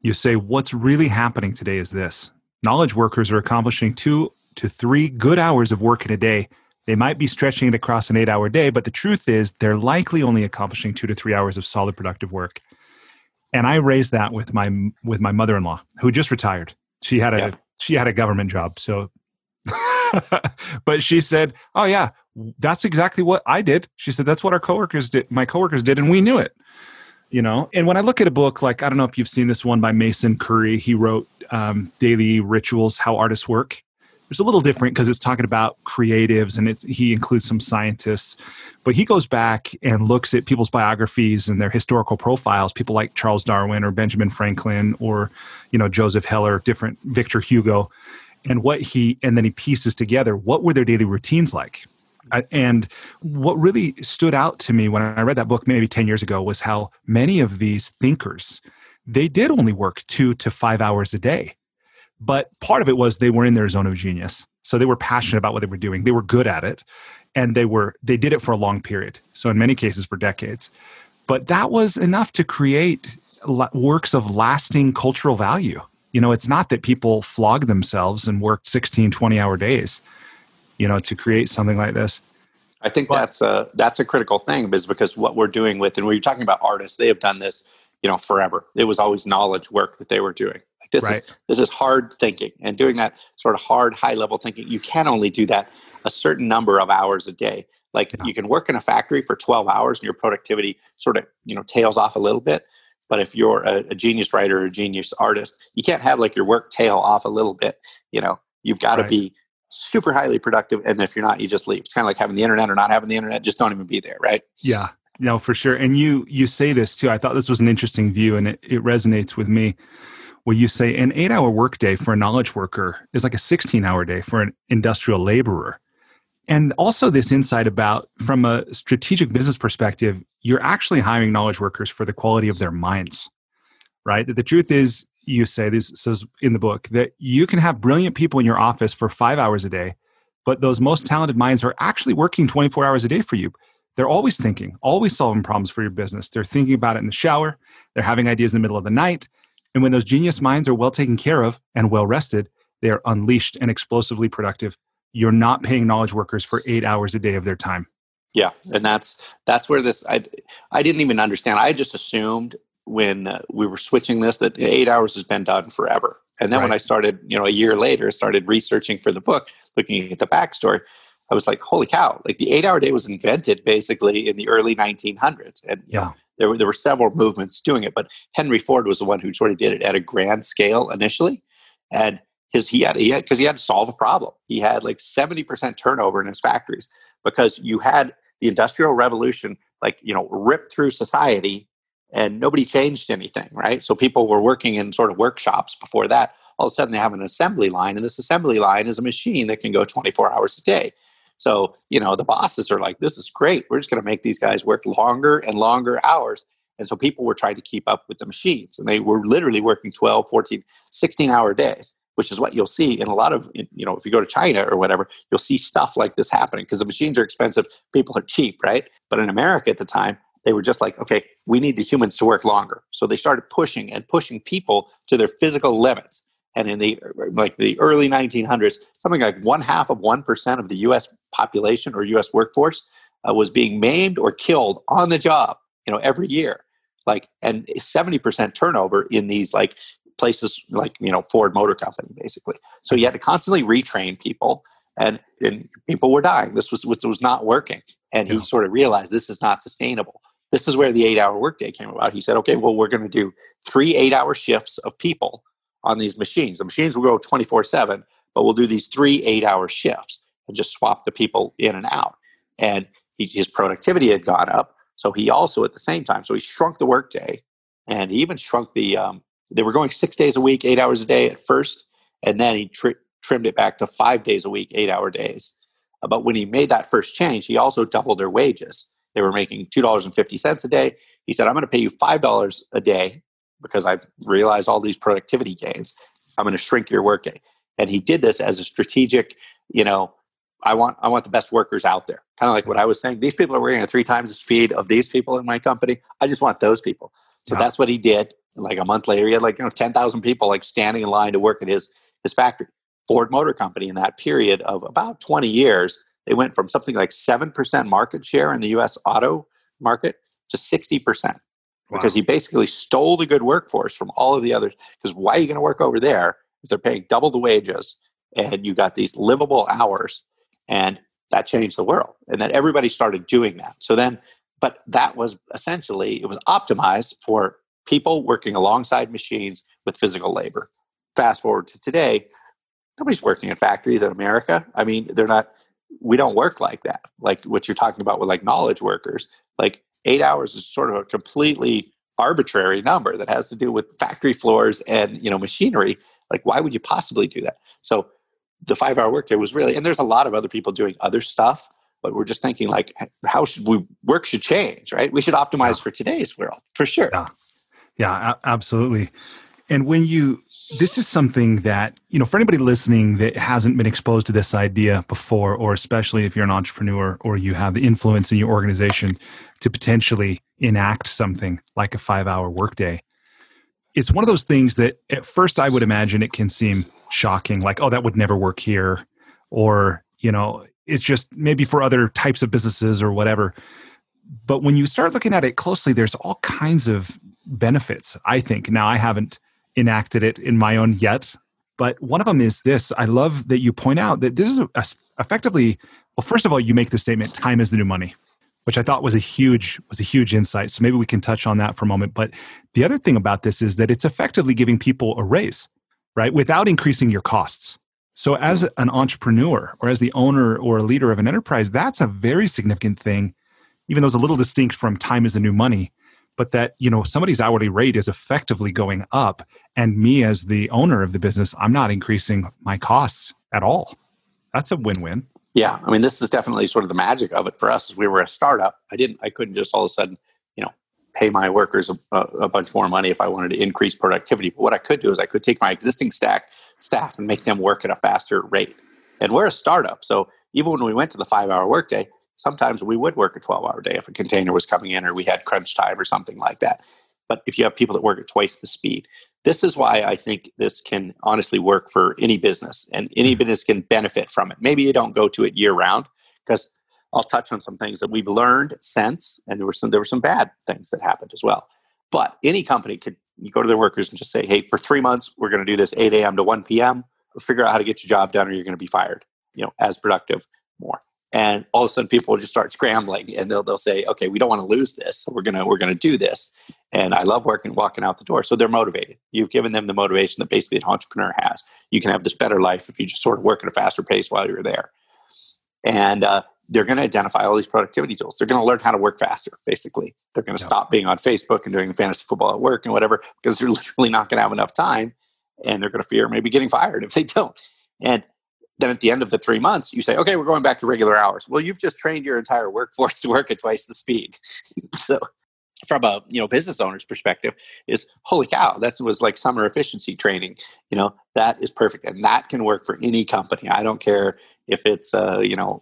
you say what's really happening today is this. Knowledge workers are accomplishing two to three good hours of work in a day. They might be stretching it across an eight hour day, but the truth is they're likely only accomplishing two to three hours of solid productive work. And I raised that with my with my mother in law, who just retired. She had a yeah. she had a government job, so but she said, "Oh yeah, that's exactly what I did." She said, "That's what our coworkers did. My coworkers did, and we knew it." You know. And when I look at a book like I don't know if you've seen this one by Mason Currey, he wrote um, "Daily Rituals: How Artists Work." It's a little different because it's talking about creatives and it's, he includes some scientists, but he goes back and looks at people's biographies and their historical profiles. People like Charles Darwin or Benjamin Franklin or you know Joseph Heller, different Victor Hugo and what he and then he pieces together what were their daily routines like. And what really stood out to me when i read that book maybe 10 years ago was how many of these thinkers they did only work two to five hours a day but part of it was they were in their zone of genius. So they were passionate about what they were doing. They were good at it and they were they did it for a long period. So in many cases for decades. But that was enough to create works of lasting cultural value you know it's not that people flog themselves and work 16 20 hour days you know to create something like this. I think but, that's a that's a critical thing is because what we're doing with and when you're talking about artists they have done this you know forever. It was always knowledge work that they were doing. Like this right. is this is hard thinking and doing that sort of hard high level thinking. You can only do that a certain number of hours a day. Like yeah. you can work in a factory for 12 hours and your productivity sort of you know tails off a little bit but if you're a, a genius writer or a genius artist, you can't have like your work tail off a little bit. You know, you've got to right. be super highly productive. And if you're not, you just leave. It's kind of like having the internet or not having the internet. Just don't even be there, right? Yeah. No, for sure. And you you say this too. I thought this was an interesting view, and it, it resonates with me. Where you say an eight-hour workday for a knowledge worker is like a sixteen-hour day for an industrial laborer and also this insight about from a strategic business perspective you're actually hiring knowledge workers for the quality of their minds right? The truth is you say this says in the book that you can have brilliant people in your office for five hours a day but those most talented minds are actually working 24 hours a day for you. They're always thinking always solving problems for your business. They're thinking about it in the shower. They're having ideas in the middle of the night. And when those genius minds are well taken care of and well rested they are unleashed and explosively productive you're not paying knowledge workers for eight hours a day of their time Yeah, and that's that's where this I I didn't even understand. I just assumed when uh, we were switching this that eight hours has been done forever. And then right. when I started, you know, a year later, started researching for the book, looking at the backstory, I was like, holy cow! Like the eight-hour day was invented basically in the early 1900s, and yeah. there were there were several movements doing it, but Henry Ford was the one who sort of did it at a grand scale initially, and his he had he had because he had to solve a problem. He had like 70 percent turnover in his factories because you had the industrial revolution like you know ripped through society and nobody changed anything, right? So people were working in sort of workshops before that. All of a sudden, they have an assembly line, and this assembly line is a machine that can go 24 hours a day. So, you know, the bosses are like, this is great. We're just going to make these guys work longer and longer hours. And so people were trying to keep up with the machines, and they were literally working 12, 14, 16 hour days, which is what you'll see in a lot of, you know, if you go to China or whatever, you'll see stuff like this happening because the machines are expensive, people are cheap, right? But in America at the time, they were just like, okay, we need the humans to work longer. So they started pushing and pushing people to their physical limits. And in the like the early 1900s, something like one half of one percent of the U.S. population or U.S. workforce uh, was being maimed or killed on the job. You know, every year, like and 70 percent turnover in these like places like you know Ford Motor Company, basically. So you had to constantly retrain people, and, and people were dying. This was this was not working, and he sort of realized this is not sustainable this is where the eight hour workday came about. He said, okay, well, we're going to do three eight hour shifts of people on these machines. The machines will go 24 7, but we'll do these three eight hour shifts and just swap the people in and out. And he, his productivity had gone up. So he also, at the same time, so he shrunk the workday and he even shrunk the, um, they were going six days a week, eight hours a day at first. And then he tri- trimmed it back to five days a week, eight hour days. Uh, but when he made that first change, he also doubled their wages. They were making $2.50 a day. He said, I'm going to pay you $5 a day because I realize all these productivity gains. I'm going to shrink your workday. And he did this as a strategic, you know, I want I want the best workers out there. Kind of like what I was saying. These people are working at three times the speed of these people in my company. I just want those people. So yeah. that's what he did. Like a month later, he had like you know ten thousand people like standing in line to work at his his factory. Ford Motor Company in that period of about twenty years they went from something like 7% market share in the US auto market to 60%. Wow. Because he basically stole the good workforce from all of the others. Because why are you going to work over there if they're paying double the wages and you got these livable hours? And that changed the world. And then everybody started doing that. So then, but that was essentially, it was optimized for people working alongside machines with physical labor. Fast forward to today, nobody's working in factories in America. I mean, they're not we don't work like that like what you're talking about with like knowledge workers like eight hours is sort of a completely arbitrary number that has to do with factory floors and you know machinery like why would you possibly do that so the five hour workday was really and there's a lot of other people doing other stuff but we're just thinking like how should we work should change right we should optimize yeah. for today's world for sure yeah yeah absolutely. And when you this is something that you know for anybody listening that hasn't been exposed to this idea before or especially if you're an entrepreneur or you have the influence in your organization to potentially enact something like a five hour workday it's one of those things that at first i would imagine it can seem shocking like oh that would never work here or you know it's just maybe for other types of businesses or whatever. But when you start looking at it closely there's all kinds of benefits i think now i haven't enacted it in my own yet. But one of them is this. I love that you point out that this is a, effectively, well, first of all, you make the statement, time is the new money, which I thought was a huge, was a huge insight. So maybe we can touch on that for a moment. But the other thing about this is that it's effectively giving people a raise, right? Without increasing your costs. So as an entrepreneur or as the owner or a leader of an enterprise, that's a very significant thing, even though it's a little distinct from time is the new money but that you know somebody's hourly rate is effectively going up and me as the owner of the business i'm not increasing my costs at all. That's a win-win. Yeah i mean this is definitely sort of the magic of it for us we were a startup. I didn't i couldn't just all of a sudden you know pay my workers a, a bunch more money if i wanted to increase productivity. But what i could do is i could take my existing stack staff and make them work at a faster rate. And we're a startup so even when we went to the five hour workday sometimes we would work a 12 hour day if a container was coming in or we had crunch time or something like that. But if you have people that work at twice the speed, this is why I think this can honestly work for any business and any mm-hmm. business can benefit from it. Maybe you don't go to it year round because I'll touch on some things that we've learned since, and there were some there were some bad things that happened as well. But any company could you go to their workers and just say, "Hey, for three months, we're going to do this 8 a.m. to 1 p.m. We'll figure out how to get your job done, or you're going to be fired. You know, as productive more." And all of a sudden, people will just start scrambling, and they'll they'll say, "Okay, we don't want to lose this, so we're gonna we're gonna do this." And I love working walking out the door, so they're motivated. You've given them the motivation that basically an entrepreneur has. You can have this better life if you just sort of work at a faster pace while you're there. And uh, they're going to identify all these productivity tools. They're going to learn how to work faster, basically. They're going to yeah. stop being on Facebook and doing fantasy football at work and whatever because they're literally not going to have enough time and they're going to fear maybe getting fired if they don't. And then at the end of the three months, you say, okay, we're going back to regular hours. Well, you've just trained your entire workforce to work at twice the speed. so from a you know business owner's perspective is holy cow that was like summer efficiency training you know that is perfect and that can work for any company i don't care if it's uh, you know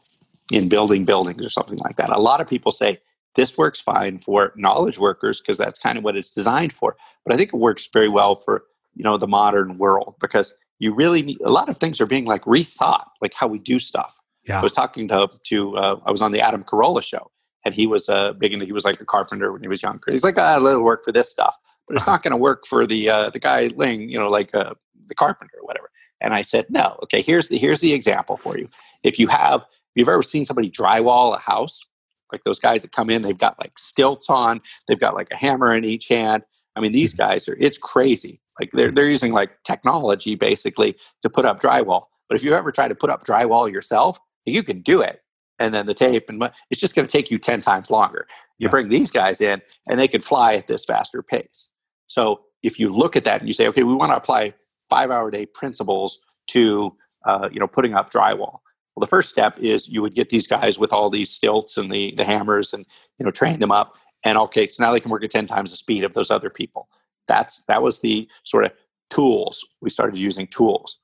in building buildings or something like that. A lot of people say this works fine for knowledge workers because that's kind of what it's designed for. But I think it works very well for you know the modern world because you really need a lot of things are being like rethought, like how we do stuff. Yeah. I was talking to to uh, I was on the Adam Carolla show, and he was uh, big into he was like a carpenter when he was younger. He's like, ah, it'll work for this stuff, but it's uh-huh. not going to work for the uh, the guy Ling, you know, like uh, the carpenter or whatever. And I said, no, okay, here's the here's the example for you. If you have if you've ever seen somebody drywall a house, like those guys that come in, they've got like stilts on, they've got like a hammer in each hand. I mean, these mm-hmm. guys are, it's crazy. Like they're, they're using like technology basically to put up drywall. But if you ever try to put up drywall yourself, you can do it. And then the tape, and it's just going to take you 10 times longer. You yeah. bring these guys in and they can fly at this faster pace. So if you look at that and you say, okay, we want to apply five hour day principles to, uh, you know, putting up drywall well, the first step is you would get these guys with all these stilts and the, the hammers and you know train them up. And okay, so now they can work at 10 times the speed of those other people. That's that was the sort of tools. We started using tools.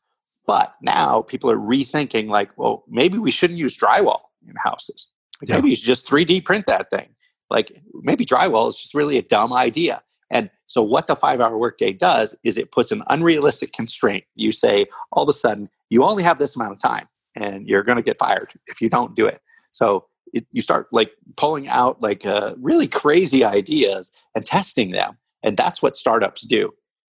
But now people are rethinking like, well, maybe we shouldn't use drywall in houses. Like yeah. Maybe you should just 3D print that thing. Like maybe drywall is just really a dumb idea. And so what the five hour workday does is it puts an unrealistic constraint. You say all of a sudden, you only have this amount of time and you're going to get fired if you don't do it. So it, you start like pulling out like uh, really crazy ideas and testing them, and that's what startups do.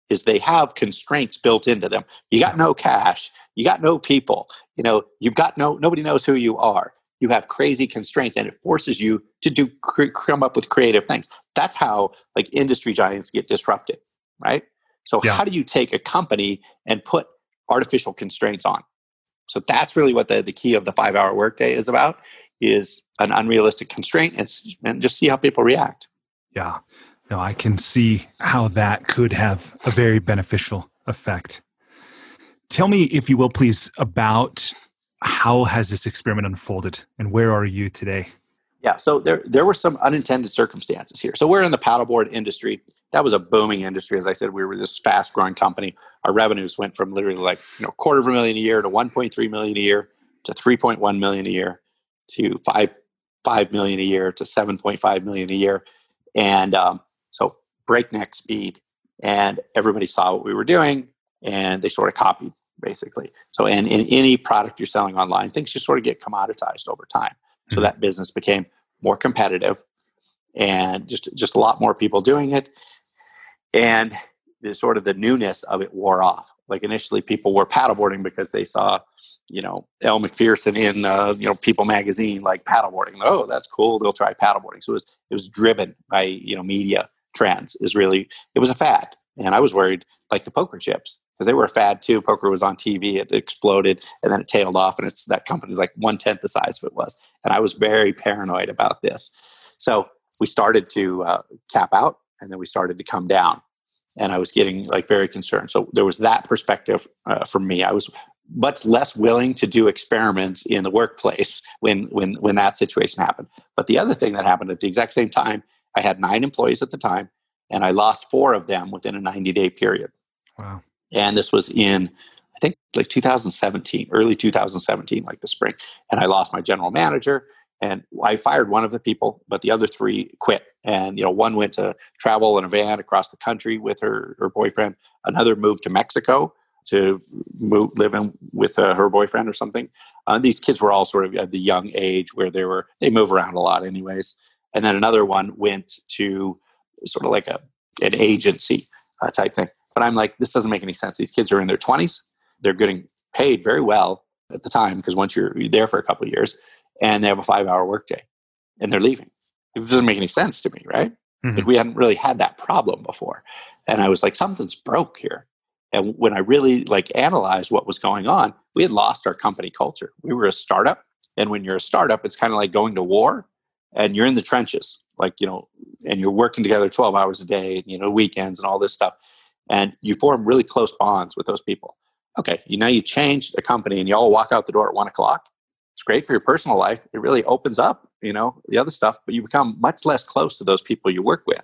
Is they have constraints built into them. You got no cash, you got no people, you know, you've got no nobody knows who you are. You have crazy constraints, and it forces you to do come up with creative things. That's how like industry giants get disrupted, right? So yeah. how do you take a company and put artificial constraints on? So that's really what the, the key of the five hour workday is about is an unrealistic constraint and, and just see how people react. Yeah. No, I can see how that could have a very beneficial effect. Tell me, if you will, please, about how has this experiment unfolded and where are you today? Yeah, so there there were some unintended circumstances here. So we're in the paddleboard industry. That was a booming industry. As I said, we were this fast growing company. Our revenues went from literally like you know quarter of a million a year to 1.3 million a year to 3.1 million a year to five five million a year to 7.5 million a year, and um, so breakneck speed. And everybody saw what we were doing, and they sort of copied basically. So, and in any product you're selling online, things just sort of get commoditized over time. So mm-hmm. that business became more competitive and just just a lot more people doing it and the sort of the newness of it wore off like initially people were paddleboarding because they saw you know Elle Macpherson in uh, you know people magazine like paddleboarding oh that's cool they'll try paddleboarding so it was it was driven by you know media trends is really it was a fad and i was worried like the poker chips because they were a fad too. Poker was on TV, it exploded, and then it tailed off, and it's that company's like one tenth the size of it was. And I was very paranoid about this. So we started to uh, cap out, and then we started to come down, and I was getting like very concerned. So there was that perspective uh, for me. I was much less willing to do experiments in the workplace when when when that situation happened. But the other thing that happened at the exact same time, I had nine employees at the time, and I lost four of them within a ninety day period. Wow and this was in I think like 2017, early 2017, like the spring. And I lost my general manager, and I fired one of the people, but the other three quit. And you know, one went to travel in a van across the country with her her boyfriend. Another moved to Mexico to move live in with uh, her boyfriend or something. Uh, these kids were all sort of at the young age where they were they move around a lot, anyways. And then another one went to sort of like a an agency uh, type thing. But I'm like, this doesn't make any sense. These kids are in their 20s. They're getting paid very well at the time because once you're there for a couple of years, and they have a five hour workday, and they're leaving. It doesn't make any sense to me, right? Mm-hmm. Like we hadn't really had that problem before, and I was like, something's broke here. And when I really like analyzed what was going on, we had lost our company culture. We were a startup, and when you're a startup, it's kind of like going to war, and you're in the trenches, like you know, and you're working together 12 hours a day, you know, weekends and all this stuff, and you form really close bonds with those people. Okay, you know, you change the company, and you all walk out the door at one o'clock. It's great for your personal life. It really opens up, you know, the other stuff, but you become much less close to those people you work with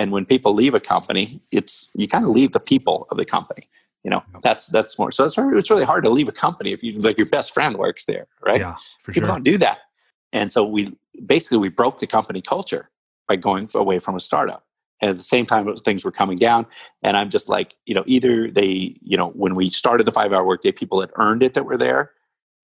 and when people leave a company it's you kind of leave the people of the company you know that's that's more so it's really, it's really hard to leave a company if you like your best friend works there right yeah for people sure. don't do that and so we basically we broke the company culture by going away from a startup. And at the same time things were coming down and i'm just like you know either they you know when we started the five hour workday people had earned it that were there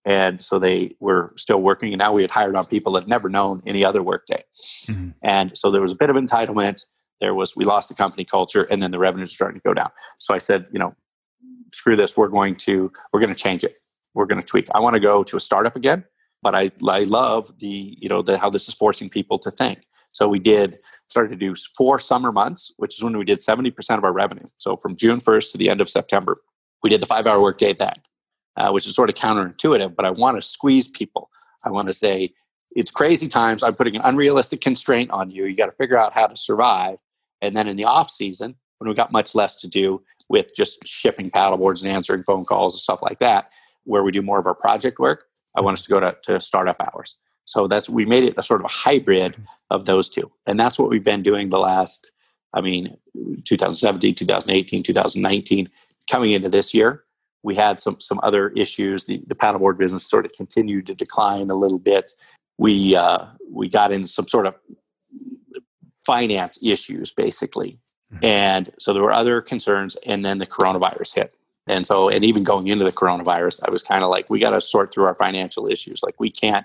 and so they were still working and now we had hired on people that had never known any other workday. Mm-hmm. and so there was a bit of entitlement there was we lost the company culture and then the revenues starting to go down. So i said you know screw this we're going to we're going to change it. We're going to tweak. I want to go to a startup again but i i love the you know the how this is forcing people to think. So we did started to do four summer months which is when we did 70% of our revenue. So from june 1st to the end of september we did the five hour workday then uh, which is sort of counterintuitive but i want to squeeze people. I want to say it's crazy times. I'm putting an unrealistic constraint on you. You got to figure out how to survive. And then in the off season, when we got much less to do with just shipping paddleboards and answering phone calls and stuff like that, where we do more of our project work, I want us to go to, to startup hours. So that's we made it a sort of a hybrid of those two. And that's what we've been doing the last, I mean, 2017, 2018, 2019, coming into this year. We had some some other issues. The, the paddleboard business sort of continued to decline a little bit. We uh, we got into some sort of finance issues, basically. Mm-hmm. And so there were other concerns, and then the coronavirus hit. And so, and even going into the coronavirus, I was kind of like, we got to sort through our financial issues. Like, we can't,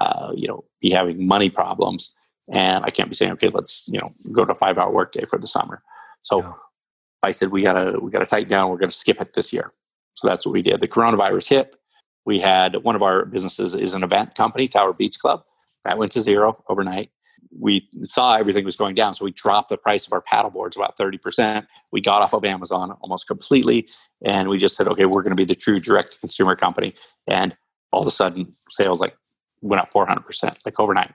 uh, you know, be having money problems, and I can't be saying, okay, let's, you know, go to a five-hour workday for the summer. So, yeah. I said, we gotta, we gotta tighten down. We're gonna skip it this year. So that's what we did. The coronavirus hit. We had one of our businesses is an event company, Tower Beach Club. That went to zero overnight we saw everything was going down. So we dropped the price of our paddle boards about 30%. We got off of Amazon almost completely. And we just said, okay, we're going to be the true direct to consumer company. And all of a sudden, sales like went up 400%, like overnight.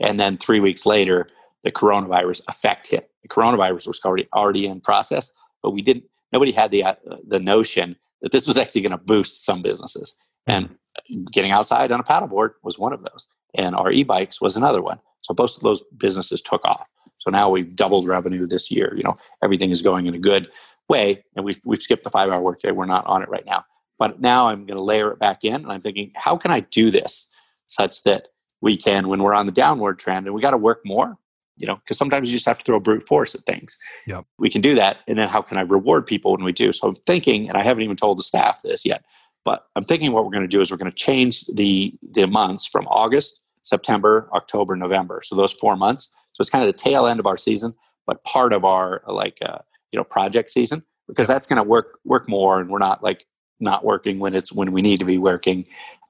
And then three weeks later, the coronavirus effect hit. The coronavirus was already already in process, but we didn't. Nobody had the uh, the notion that this was actually going to boost some businesses. And getting outside on a paddleboard was one of those, and our e-bikes was another one. So both of those businesses took off. So now we've doubled revenue this year. You know, everything is going in a good way, and we've we've skipped the five hour workday. We're not on it right now, but now I'm going to layer it back in, and I'm thinking, how can I do this such that we can, when we're on the downward trend, and we got to work more. You know, because sometimes you just have to throw brute force at things. Yeah, we can do that, and then how can I reward people when we do? So I'm thinking, and I haven't even told the staff this yet, but I'm thinking what we're going to do is we're going to change the the months from August September, October, November. So those four months. So it's kind of the tail end of our season, but part of our like uh, you know project season because that's going to work work more, and we're not like not working when it's when we need to be working.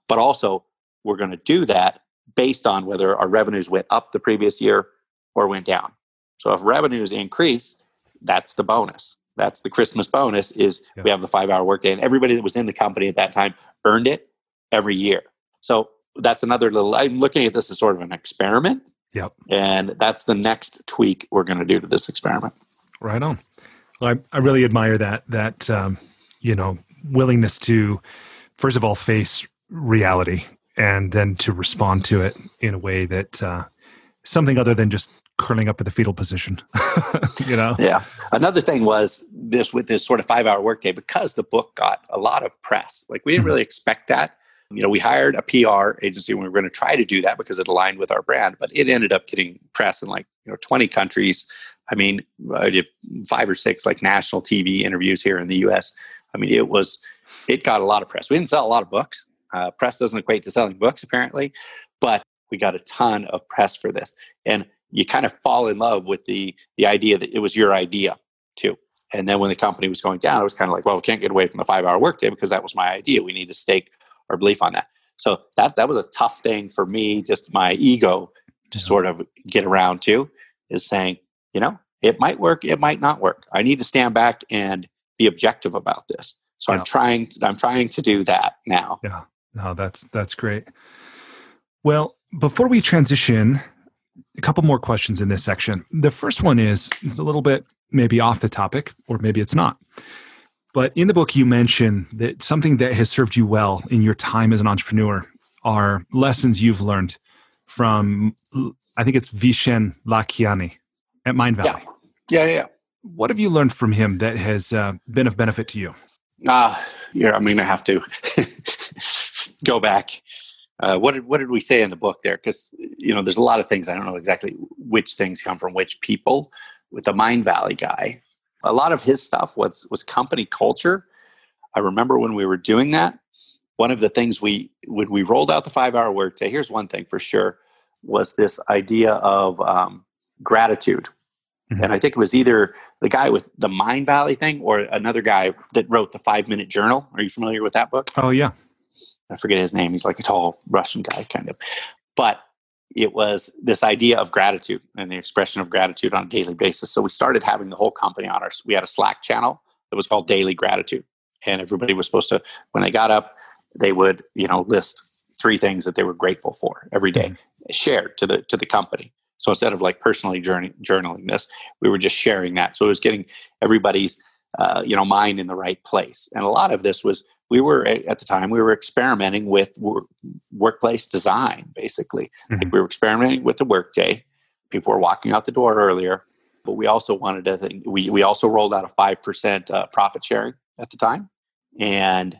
But also, we're going to do that based on whether our revenues went up the previous year or went down. So if revenues increase, that's the bonus. That's the Christmas bonus is we have the five hour workday and everybody that was in the company at that time earned it every year. So that's another little i'm looking at this as sort of an experiment yep and that's the next tweak we're going to do to this experiment right on well, I, I really admire that that um, you know willingness to first of all face reality and then to respond to it in a way that uh, something other than just curling up in the fetal position you know yeah another thing was this with this sort of five hour workday because the book got a lot of press like we didn't mm-hmm. really expect that you know, we hired a PR agency and we were going to try to do that because it aligned with our brand, but it ended up getting press in like, you know, 20 countries. I mean, I did five or six like national TV interviews here in the US. I mean, it was, it got a lot of press. We didn't sell a lot of books, Uh, press doesn't equate to selling books, apparently, but we got a ton of press for this. And you kind of fall in love with the the idea that it was your idea too. And then when the company was going down, it was kind of like, well, we can't get away from the five hour workday because that was my idea. We need to stake our belief on that. So that that was a tough thing for me, just my ego to sort of get around to, is saying, you know, it might work, it might not work. I need to stand back and be objective about this. So yeah. I'm trying. I'm trying to do that now. Yeah. No, that's that's great. Well, before we transition, a couple more questions in this section. The first one is is a little bit maybe off the topic, or maybe it's not. But in the book, you mention that something that has served you well in your time as an entrepreneur are lessons you've learned from, I think it's Vishen Lakhiani at Mindvalley. Yeah, yeah, yeah. What have you learned from him that has uh, been of benefit to you? Ah, uh, yeah, I'm going to have to go back uh, what did what did we say in the book there? Because you know, there's a lot of things I don't know exactly which things come from which people. With the Mindvalley guy, a lot of his stuff was was company culture. I remember when we were doing that. One of the things we when we rolled out the five hour workday. Here's one thing for sure was this idea of um, gratitude, mm-hmm. and I think it was either the guy with the Mindvalley thing or another guy that wrote the five minute journal. Are you familiar with that book? Oh yeah, I forget his name. He's like a tall Russian guy, kind of. But it was this idea of gratitude and the expression of gratitude on a daily basis. So we started having the whole company on our. We had a Slack channel that was called Daily Gratitude, and everybody was supposed to when they got up, they would you know list three things that they were grateful for every day, mm-hmm. shared to the to the company. So instead of like personally journey, journaling this, we were just sharing that. So it was getting everybody's uh, you know mind in the right place. And a lot of this was we were at the time we were experimenting with workplace design basically mm-hmm. like we were experimenting with the workday people were walking out the door earlier but we also wanted to think we, we also rolled out a 5% uh, profit sharing at the time and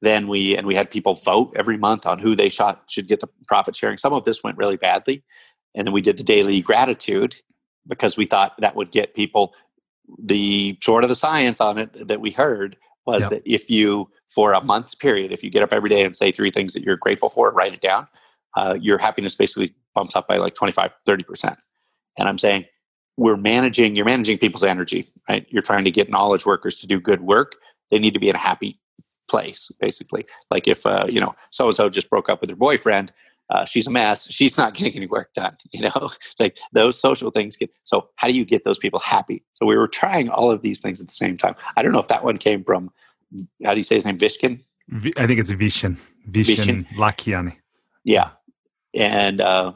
then we and we had people vote every month on who they shot should get the profit sharing some of this went really badly and then we did the daily gratitude because we thought that would get people the sort of the science on it that we heard was yep. that if you for a month's period, if you get up every day and say three things that you're grateful for, write it down, uh, your happiness basically bumps up by like 25, 30%. And I'm saying we're managing, you're managing people's energy, right? You're trying to get knowledge workers to do good work. They need to be in a happy place, basically. Like if, uh, you know, so and so just broke up with her boyfriend, uh, she's a mess. She's not getting any work done. You know, like those social things get. So how do you get those people happy? So we were trying all of these things at the same time. I don't know if that one came from how do you say his name? Vishkin? I think it's Vishen. Vishen, Lakhiani. Yeah. And uh,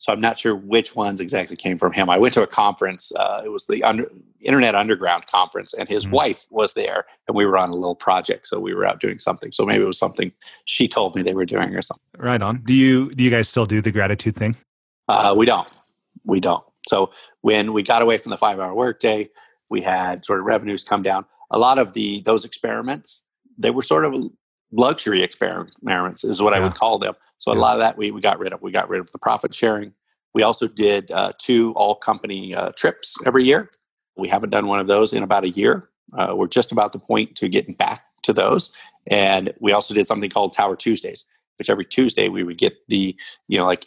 so I'm not sure which ones exactly came from him. I went to a conference. Uh, it was the under, Internet Underground conference, and his mm-hmm. wife was there, and we were on a little project. So we were out doing something. So maybe it was something she told me they were doing or something. Right on. Do you do you guys still do the gratitude thing? Uh, we don't. We don't. So when we got away from the five hour workday, we had sort of revenues come down a lot of the those experiments they were sort of luxury experiments is what yeah. i would call them. So yeah. a lot of that we, we got rid of. We got rid of the profit sharing. We also did uh, two all company uh, trips every year. We haven't done one of those in about a year. Uh, we're just about the point to getting back to those. And we also did something called tower tuesdays which every tuesday we would get the you know like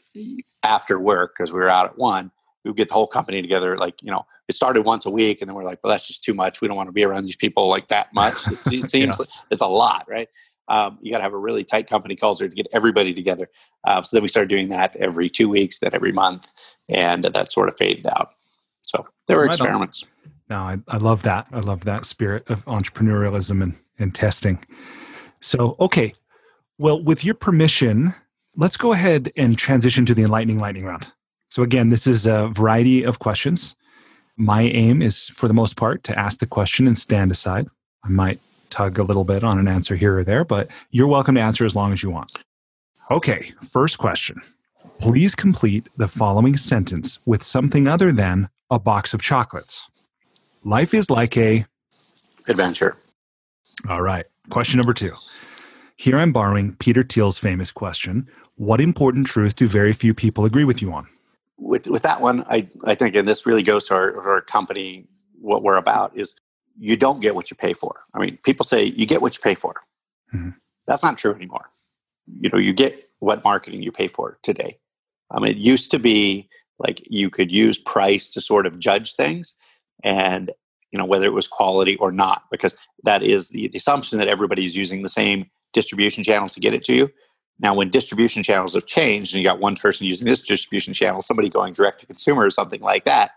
after work because we were out at one we would get the whole company together like you know it started once a week and then we're like well that's just too much. We don't want to be around these people like that much. It, it seems yeah. like it's a lot right um, you got to have a really tight company culture to get everybody together. Uh, so then we started doing that every two weeks then every month and that sort of faded out. So there were experiments. No I, I love that. I love that spirit of entrepreneurialism and, and testing. So okay. Well with your permission let's go ahead and transition to the enlightening lightning round. So, again, this is a variety of questions. My aim is, for the most part, to ask the question and stand aside. I might tug a little bit on an answer here or there, but you're welcome to answer as long as you want. Okay, first question. Please complete the following sentence with something other than a box of chocolates. Life is like a adventure. All right. Question number two. Here I'm borrowing Peter Thiel's famous question What important truth do very few people agree with you on? with with that one, I I think, and this really goes to our, our company. What we're about is you don't get what you pay for. I mean, people say you get what you pay for. Mm-hmm. That's not true anymore. you know you get what marketing you pay for today. Um, it used to be like you could use price to sort of judge things, and you know whether it was quality or not, because that is the, the assumption that everybody is using the same distribution channels to get it to you. Now, when distribution channels have changed, and you got one person using this distribution channel, somebody going direct to consumer or something like that,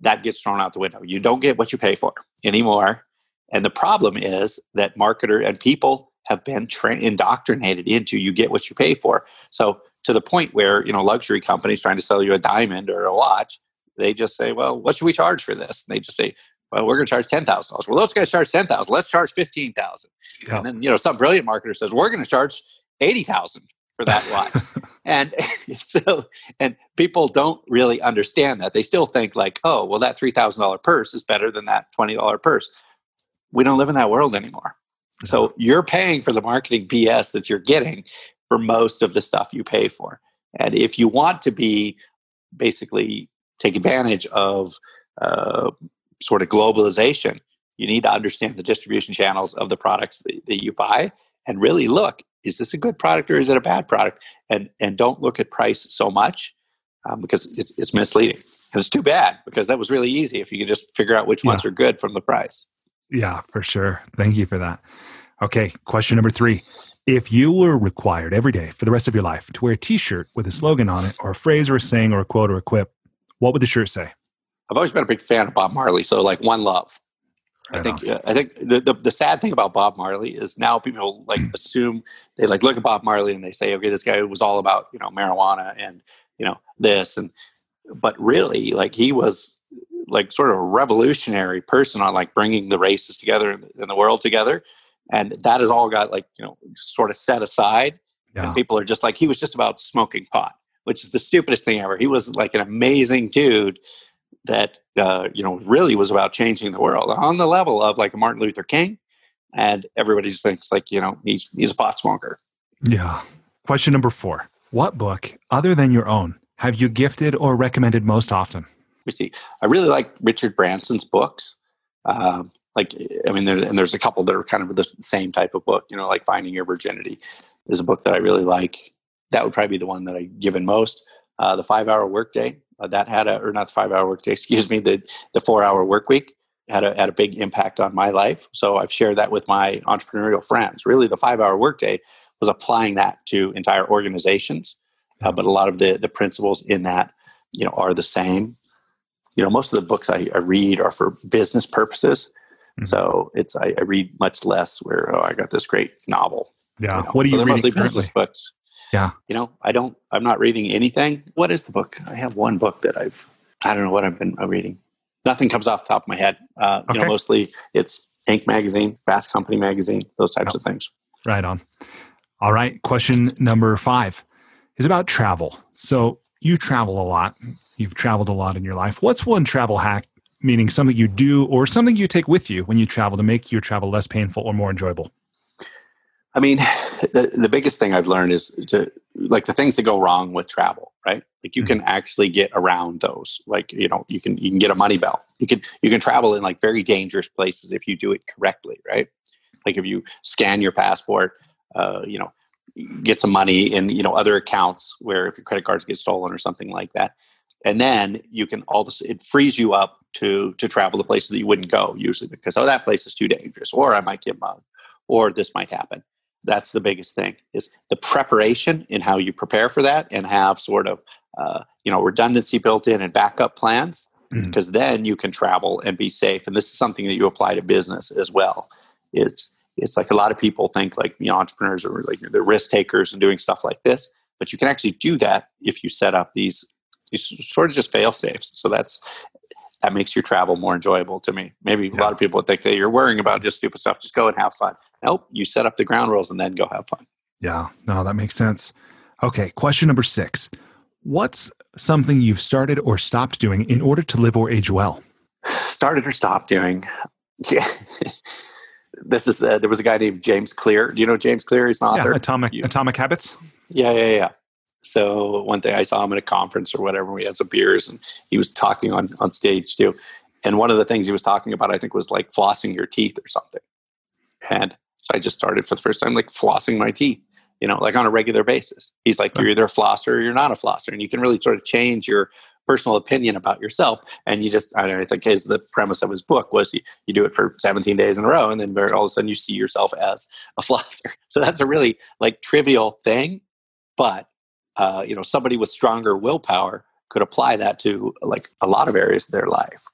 that gets thrown out the window. You don't get what you pay for anymore. And the problem is that marketer and people have been tra- indoctrinated into you get what you pay for. So to the point where you know luxury companies trying to sell you a diamond or a watch, they just say, "Well, what should we charge for this?" And they just say, "Well, we're going to charge ten thousand dollars." Well, those guys charge ten thousand. Let's charge fifteen thousand. Yep. And then you know some brilliant marketer says, "We're going to charge eighty thousand for that watch." And so and people don't really understand that. They still think like, "Oh, well, that three thousand dollar purse is better than that twenty dollar purse." We don't live in that world anymore. So you're paying for the marketing BS that you're getting for most of the stuff you pay for. And if you want to be basically take advantage of uh, sort of globalization, you need to understand the distribution channels of the products that, that you buy and really look is this a good product or is it a bad product? And, and don't look at price so much um, because it's, it's misleading. And it's too bad because that was really easy if you could just figure out which yeah. ones are good from the price. Yeah, for sure. Thank you for that. Okay, question number three. If you were required every day for the rest of your life to wear a t shirt with a slogan on it, or a phrase, or a saying, or a quote, or a quip, what would the shirt say? I've always been a big fan of Bob Marley, so like one love. I think uh, I think the, the, the sad thing about Bob Marley is now people like assume they like look at Bob Marley and they say okay this guy was all about you know marijuana and you know this and but really like he was like sort of a revolutionary person on like bringing the races together and the world together and that has all got like you know sort of set aside yeah. and people are just like he was just about smoking pot which is the stupidest thing ever. He was like an amazing dude that uh, you know really was about changing the world on the level of like martin luther king and everybody just thinks like you know he's he's a pot smoker. Yeah. Question number four. What book other than your own have you gifted or recommended most often? We see. I really like richard branson's books. Um, like i mean there, and there's a couple that are kind of the same type of book you know like finding your virginity is a book that i really like. That would probably be the one that i given most. Uh, the five hour workday uh, that had a or not the five hour workday excuse me the the four hour work week had a had a big impact on my life so i've shared that with my entrepreneurial friends really the five hour workday was applying that to entire organizations uh, but a lot of the the principles in that you know are the same you know most of the books I, I read are for business purposes Mm-hmm. So it's I, I, read much less. Where oh, I got this great novel. Yeah. You know? What are you so reading? Mostly currently? business books. Yeah. You know, I don't. I'm not reading anything. What is the book? I have one book that I've. I don't know what I've been reading. Nothing comes off the top of my head. Uh, okay. You know, mostly it's Inc. magazine, Fast Company magazine, those types of things. Right on. All right. Question number five is about travel. So you travel a lot. You've traveled a lot in your life. What's one travel hack meaning something you do or something you take with you when you travel to make your travel less painful or more enjoyable? I mean, the, the biggest thing I've learned is to like the things that go wrong with travel, right? Like you mm-hmm. can actually get around those. Like, you know, you can you can get a money belt. You can you can travel in like very dangerous places if you do it correctly, right? Like if you scan your passport, uh, you know, get some money in, you know, other accounts where if your credit cards get stolen or something like that. And then you can all this it frees you up to to travel to places that you wouldn't go usually because oh that place is too dangerous or I might get mugged or this might happen. That's the biggest thing is the preparation in how you prepare for that and have sort of uh, you know redundancy built in and backup plans because mm-hmm. then you can travel and be safe. And this is something that you apply to business as well. It's it's like a lot of people think like you know entrepreneurs are like they're risk takers and doing stuff like this, but you can actually do that if you set up these these sort of just fail safes. So that's that makes your travel more enjoyable to me. Maybe yeah. a lot of people would think that you're worrying about just stupid stuff. Just go and have fun. Nope, you set up the ground rules and then go have fun. Yeah, no, that makes sense. Okay, question number six. What's something you've started or stopped doing in order to live or age well? Started or stopped doing? Yeah. this is uh, there was a guy named James Clear. Do you know James Clear? He's an author. Yeah, Atomic you, Atomic Habits. Yeah, yeah, yeah. So one day I saw him at a conference or whatever. We had some beers, and he was talking on on stage too. And one of the things he was talking about, I think, was like flossing your teeth or something. And so I just started for the first time, like flossing my teeth. you know, like on a regular basis. He's like, you're either a flosser or you're not a flosser. And you can really sort of change your personal opinion about yourself. And you just, I, know, I think his, the premise of his book was you, you do it for 17 days in a row and then all of a sudden you see yourself as a flosser. So that's a really like trivial thing. But, uh, you know, somebody with stronger willpower could apply that to like a lot of areas of their life.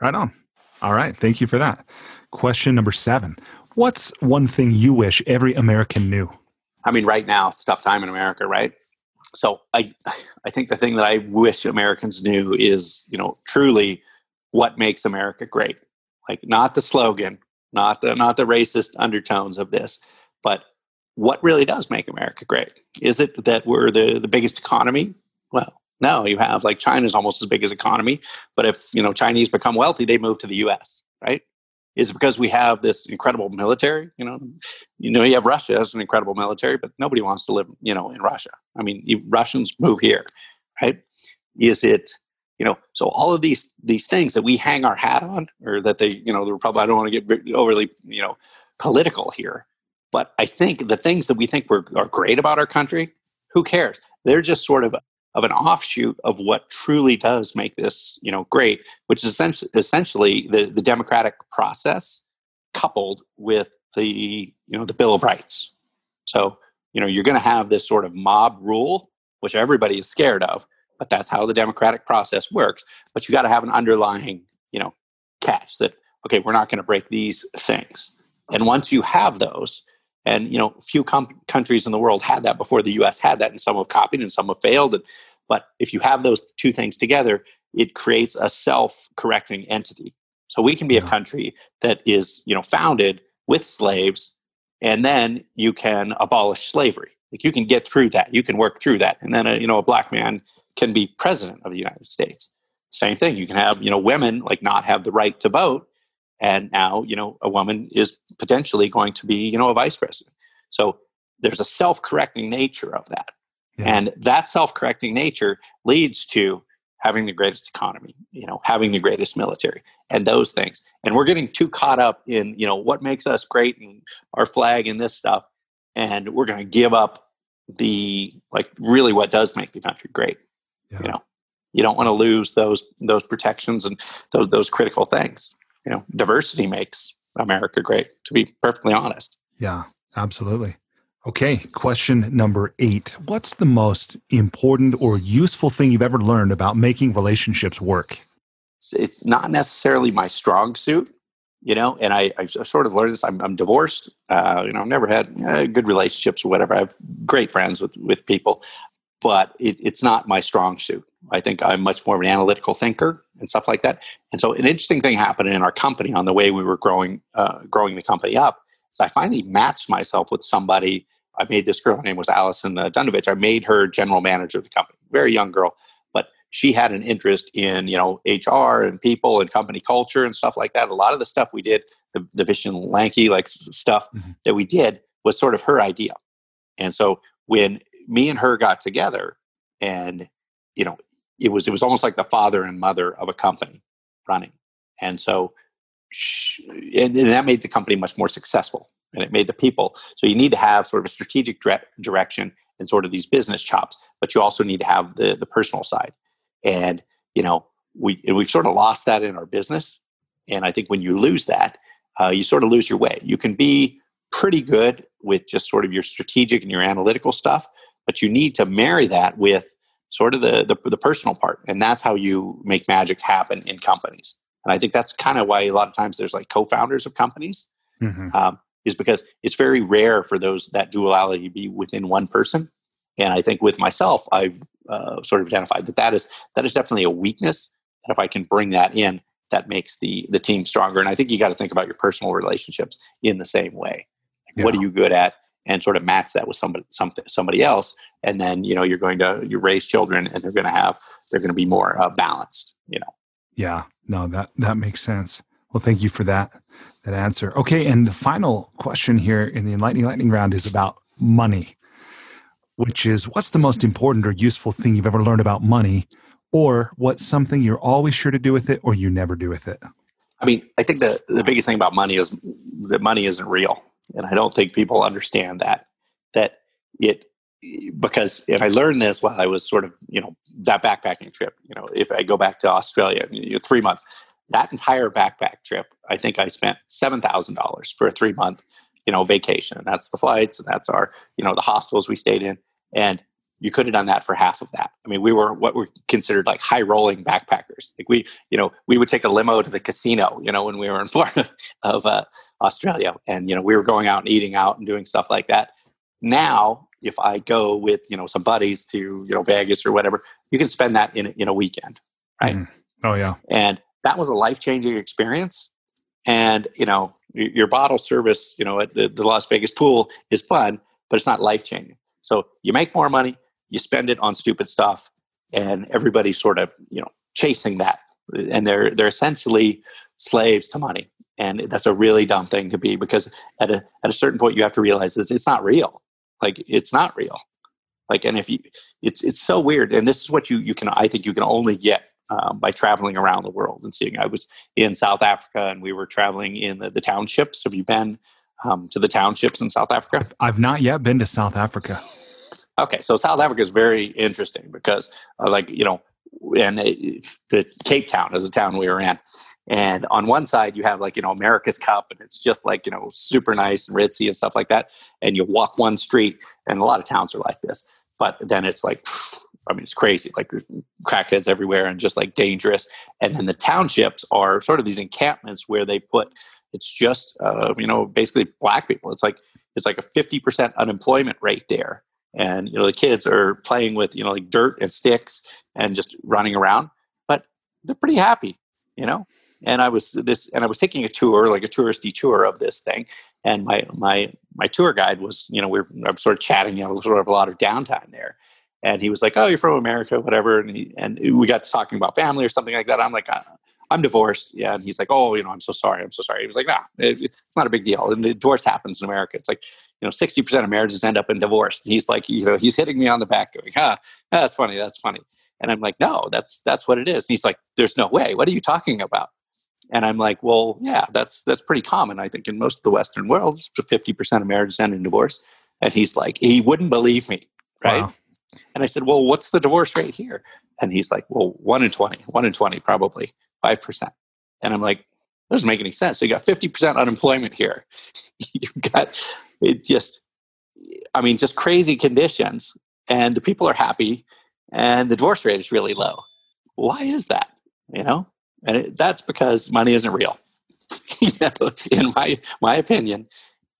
Right on. All right. Thank you for that. Question number seven What's one thing you wish every American knew? I mean, right now, it's tough time in America, right? So I, I think the thing that I wish Americans knew is, you know, truly what makes America great. Like not the slogan, not the not the racist undertones of this, but what really does make America great? Is it that we're the, the biggest economy? Well, no, you have like China's almost as big as economy, but if you know Chinese become wealthy, they move to the U.S. Right? Is it because we have this incredible military? You know, you know, you have Russia as an incredible military, but nobody wants to live, you know, in Russia. I mean, you, Russians move here, right? Is it, you know, so all of these these things that we hang our hat on, or that they, you know, the Republic. I don't want to get overly, you know, political here, but I think the things that we think were, are great about our country, who cares? They're just sort of of an offshoot of what truly does make this you know great which is essentially the, the democratic process coupled with the you know the bill of rights. So you know you're going to have this sort of mob rule which everybody is scared of but that's how the democratic process works. But you got to have an underlying you know catch that okay we're not going to break these things. And once you have those and you know, few com- countries in the world had that before the U.S. had that, and some have copied and some have failed. And, but if you have those two things together, it creates a self-correcting entity. So we can be a country that is you know founded with slaves, and then you can abolish slavery. Like you can get through that, you can work through that, and then a, you know a black man can be president of the United States. Same thing. You can have you know women like not have the right to vote, and now you know a woman is potentially going to be you know a vice president. So there's a self-correcting nature of that. Yeah. and that self-correcting nature leads to having the greatest economy you know having the greatest military and those things. And we're getting too caught up in you know what makes us great and our flag and this stuff and we're going to give up the like really what does make the country great yeah. you know? You don't want to lose those those protections and those those critical things you know diversity makes america great to be perfectly honest. Yeah absolutely. Okay question number eight. What's the most important or useful thing you've ever learned about making relationships work? It's not necessarily my strong suit you know and i, I sort of learned this. I'm, I'm divorced uh, you know i've never had uh, good relationships or whatever. I have great friends with with people but it, it's not my strong suit. I think I'm much more of an analytical thinker and stuff like that. And so, an interesting thing happened in our company on the way we were growing, uh, growing the company up. Is I finally matched myself with somebody. I made this girl. Her name was Allison uh, Dunovich. I made her general manager of the company. Very young girl, but she had an interest in you know HR and people and company culture and stuff like that. A lot of the stuff we did, the, the Vishen Lakhiani like stuff mm-hmm. that we did, was sort of her idea. And so when me and her got together, and you know it was it was almost like the father and mother of a company running, and so and, and that made the company much more successful, and it made the people. So you need to have sort of a strategic dire- direction and sort of these business chops, but you also need to have the the personal side, and you know we we've sort of lost that in our business, and I think when you lose that, uh, you sort of lose your way. You can be pretty good with just sort of your strategic and your analytical stuff, but you need to marry that with sort of the, the, the personal part. And that's how you make magic happen in companies. And i think that's kind of why a lot of times there's like co-founders of companies mm-hmm. um, is because it's very rare for those that duality to be within one person. And i think with myself i've uh, sort of identified that that is that is definitely a weakness that if i can bring that in that makes the the team stronger. And i think you got to think about your personal relationships in the same way. Yeah. what are you good at and sort of match that with somebody something somebody else. And then you know you're going to you raise children and they're going to have they're going to be more uh, balanced you know. Yeah. No that that makes sense. Well thank you for that that answer. Okay and the final question here in the enlightening lightning round is about money which is what's the most important or useful thing you've ever learned about money or what's something you're always sure to do with it or you never do with it? I mean i think the, the biggest thing about money is that money isn't real and I don't think people understand that. That it because and I learned this while I was sort of you know that backpacking trip. You know, if I go back to Australia, you know, three months, that entire backpack trip, I think I spent seven thousand dollars for a three month you know vacation, and that's the flights, and that's our you know the hostels we stayed in, and you could have done that for half of that. I mean, we were what were considered like high rolling backpackers. Like we, you know, we would take a limo to the casino, you know, when we were in Florida of uh, Australia, and you know, we were going out and eating out and doing stuff like that. Now, if I go with you know some buddies to you know Vegas or whatever, you can spend that in in a weekend, right? Mm. Oh yeah, and that was a life changing experience. And you know, your bottle service, you know, at the, the Las Vegas pool is fun, but it's not life changing. So you make more money, you spend it on stupid stuff and everybody's sort of you know chasing that. And they're they're essentially slaves to money. And that's a really dumb thing to be because at a at a certain point you have to realize that it's not real. Like it's not real. Like and if you it's it's so weird. And this is what you you can i think you can only get um, by traveling around the world and seeing. I was in south africa and we were traveling in the, the townships. Have you been um, to the townships in south africa? I've not yet been to south africa Okay, so South Africa is very interesting because, uh, like you know, and it, the Cape Town is the town we were in, and on one side you have like you know America's Cup, and it's just like you know super nice and ritzy and stuff like that. And you walk one street, and a lot of towns are like this, but then it's like. I mean, it's crazy. Like crackheads everywhere and just like dangerous. And then the townships are sort of these encampments where they put. It's just uh, you know basically black people. It's like it's like a fifty percent unemployment rate there and you know the kids are playing with you know like dirt and sticks and just running around but they're pretty happy you know and i was this and i was taking a tour like a touristy tour of this thing and my my my tour guide was you know we I'm sort of chatting you know sort of a lot of downtime there and he was like oh you're from america whatever and he, and we got talking about family or something like that i'm like uh, I'm divorced. Yeah. And he's like, oh, you know, I'm so sorry. I'm so sorry. He was like, nah, it, it's not a big deal. And divorce happens in America. It's like, you know, 60% of marriages end up in divorce. And he's like, you know, he's hitting me on the back going, huh, that's funny. That's funny. And I'm like, no, that's, that's what it is. And he's like, there's no way. What are you talking about? And I'm like, well, yeah, that's, that's pretty common. I think in most of the Western world, 50% of marriages end in divorce. And he's like, he wouldn't believe me. Right. Wow. And I said, well, what's the divorce rate here? And he's like, well, one in 20, one in 20, probably. 5%. And I'm like, that doesn't make any sense. So you got 50% unemployment here. You've got it just, I mean, just crazy conditions. And the people are happy and the divorce rate is really low. Why is that? You know? And it, that's because money isn't real. you know, in my my opinion,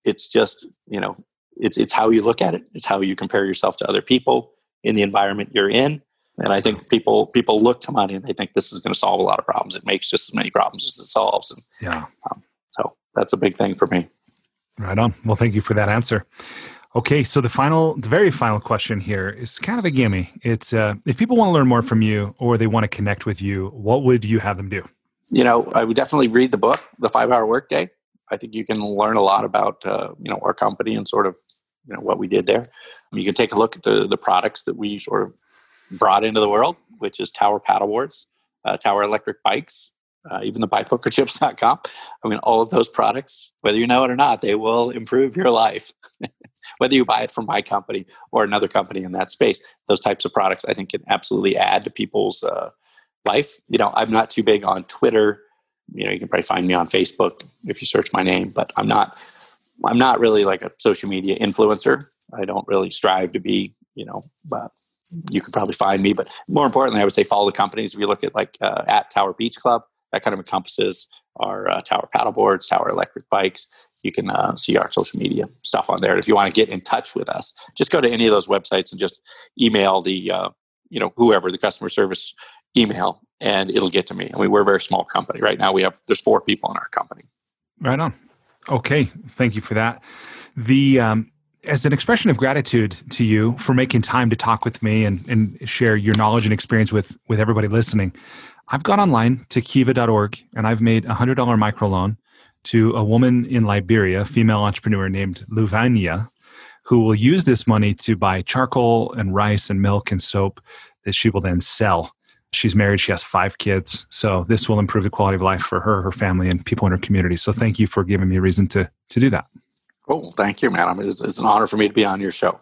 it's just, you know, it's it's how you look at it. It's how you compare yourself to other people in the environment you're in and I think people people look to money and they think this is going to solve a lot of problems. It makes just as many problems as it solves. And yeah, um, so that's a big thing for me. Right on. Well, thank you for that answer. Okay, so the final, the very final question here is kind of a gimme. It's uh, if people want to learn more from you or they want to connect with you, what would you have them do? You know, I would definitely read the book, The Five Hour Workday. I think you can learn a lot about uh, you know our company and sort of you know what we did there. I mean, You can take a look at the the products that we sort of brought into the world, which is Tower paddleboards, uh, Tower electric bikes, uh, even the bikepokerchips.com. I mean, all of those products, whether you know it or not, they will improve your life. whether you buy it from my company or another company in that space, those types of products I think can absolutely add to people's uh, life. You know, I'm not too big on Twitter. You know, you can probably find me on Facebook if you search my name, but I'm not. I'm not really like a social media influencer. I don't really strive to be, you know, but you could probably find me. But more importantly, I would say follow the companies. If you look at like uh, at Tower Beach Club, that kind of encompasses our uh, Tower paddleboards, Tower electric bikes. You can uh, see our social media stuff on there. If you want to get in touch with us, just go to any of those websites and just email the uh, you know whoever the customer service email, and it'll get to me. I mean, we're a very small company right now. We have there's four people in our company. Right on. Okay, thank you for that. The um, as an expression of gratitude to you for making time to talk with me and, and share your knowledge and experience with, with everybody listening, I've gone online to kiva.org and I've made a $100 microloan to a woman in Liberia, a female entrepreneur named Luvania, who will use this money to buy charcoal and rice and milk and soap that she will then sell. She's married, she has five kids. So this will improve the quality of life for her, her family, and people in her community. So thank you for giving me a reason to, to do that. Cool. Thank you, man. I mean, it's, it's an honor for me to be on your show.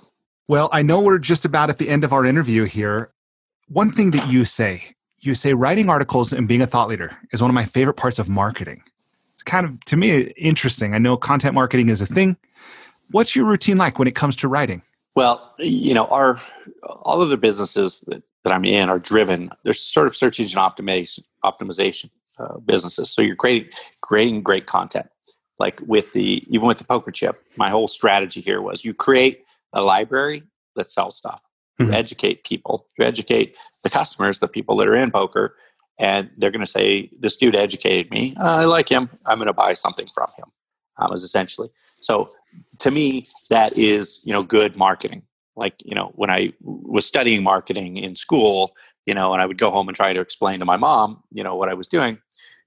Well, I know we're just about at the end of our interview here. One thing that you say, you say writing articles and being a thought leader is one of my favorite parts of marketing. It's kind of, to me, interesting. I know content marketing is a thing. What's your routine like when it comes to writing? Well, you know, our all of the businesses that, that I'm in are driven. They're sort of search engine optimization optimization uh, businesses. So you're creating creating great content. Like with the even with the poker chip, my whole strategy here was you create a library that sells stuff. You mm-hmm. educate people. You educate the customers, the people that are in poker, and they're going to say, "This dude educated me. Uh, I like him. I'm going to buy something from him." Um, is essentially so. To me, that is you know good marketing. Like you know when I was studying marketing in school, you know, and I would go home and try to explain to my mom, you know, what I was doing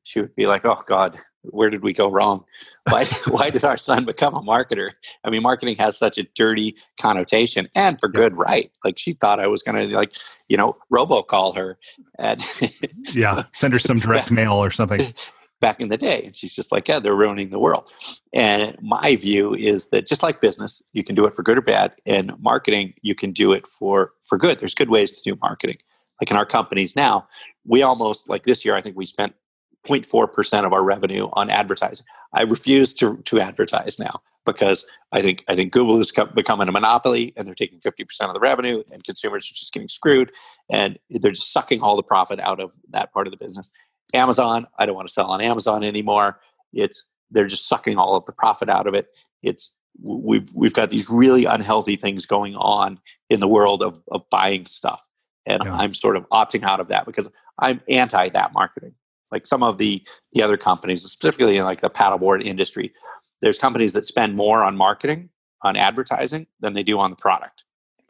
she would be like, "Oh God, where did we go wrong? Why why did our son become a marketer? I mean, marketing has such a dirty connotation, and for good right. Like she thought I was going to like, you know, robocall her and yeah, send her some direct mail or something." Back in the day, and she's just like, "Yeah, they're ruining the world." And my view is that just like business, you can do it for good or bad, and marketing, you can do it for for good. There's good ways to do marketing. Like in our companies now, we almost like this year. I think we spent 0.4% of our revenue on advertising. I refuse to, to advertise now because I think I think Google is becoming a monopoly and they're taking 50% of the revenue and consumers are just getting screwed and they're just sucking all the profit out of that part of the business. Amazon, I don't want to sell on Amazon anymore. It's they're just sucking all of the profit out of it. It's we've we've got these really unhealthy things going on in the world of, of buying stuff. And yeah. I'm sort of opting out of that because I'm anti that marketing like some of the the other companies specifically in like the paddleboard industry there's companies that spend more on marketing on advertising than they do on the product.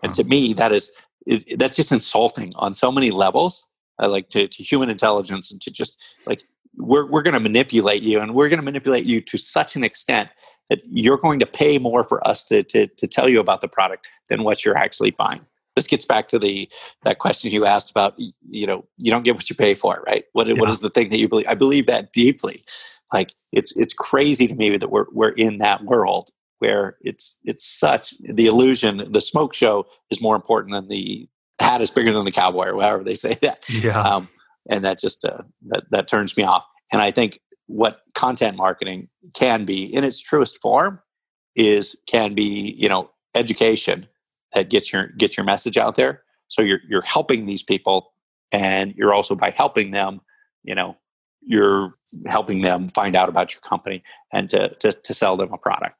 And to me that is, is that's just insulting on so many levels uh, like to, to human intelligence and to just like we're, we're going to manipulate you and we're going to manipulate you to such an extent that you're going to pay more for us to, to, to tell you about the product than what you're actually buying this gets back to the that question you asked about you know you don't get what you pay for right? What, yeah. what is the thing that you believe i believe that deeply. Like it's it's crazy to me that we're we're in that world where it's it's such the illusion the smoke show is more important than the hat is bigger than the cowboy or whatever they say that. Yeah. Um, and that just uh, that that turns me off. And i think what content marketing can be in its truest form is can be you know education that gets your gets your message out there. So you're you're helping these people, and you're also by helping them, you know, you're helping them find out about your company and to to, to sell them a product.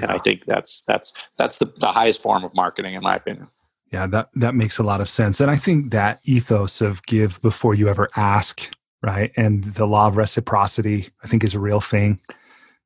And I think that's that's that's the, the highest form of marketing, in my opinion. Yeah, that that makes a lot of sense, and I think that ethos of give before you ever ask, right, and the law of reciprocity, I think, is a real thing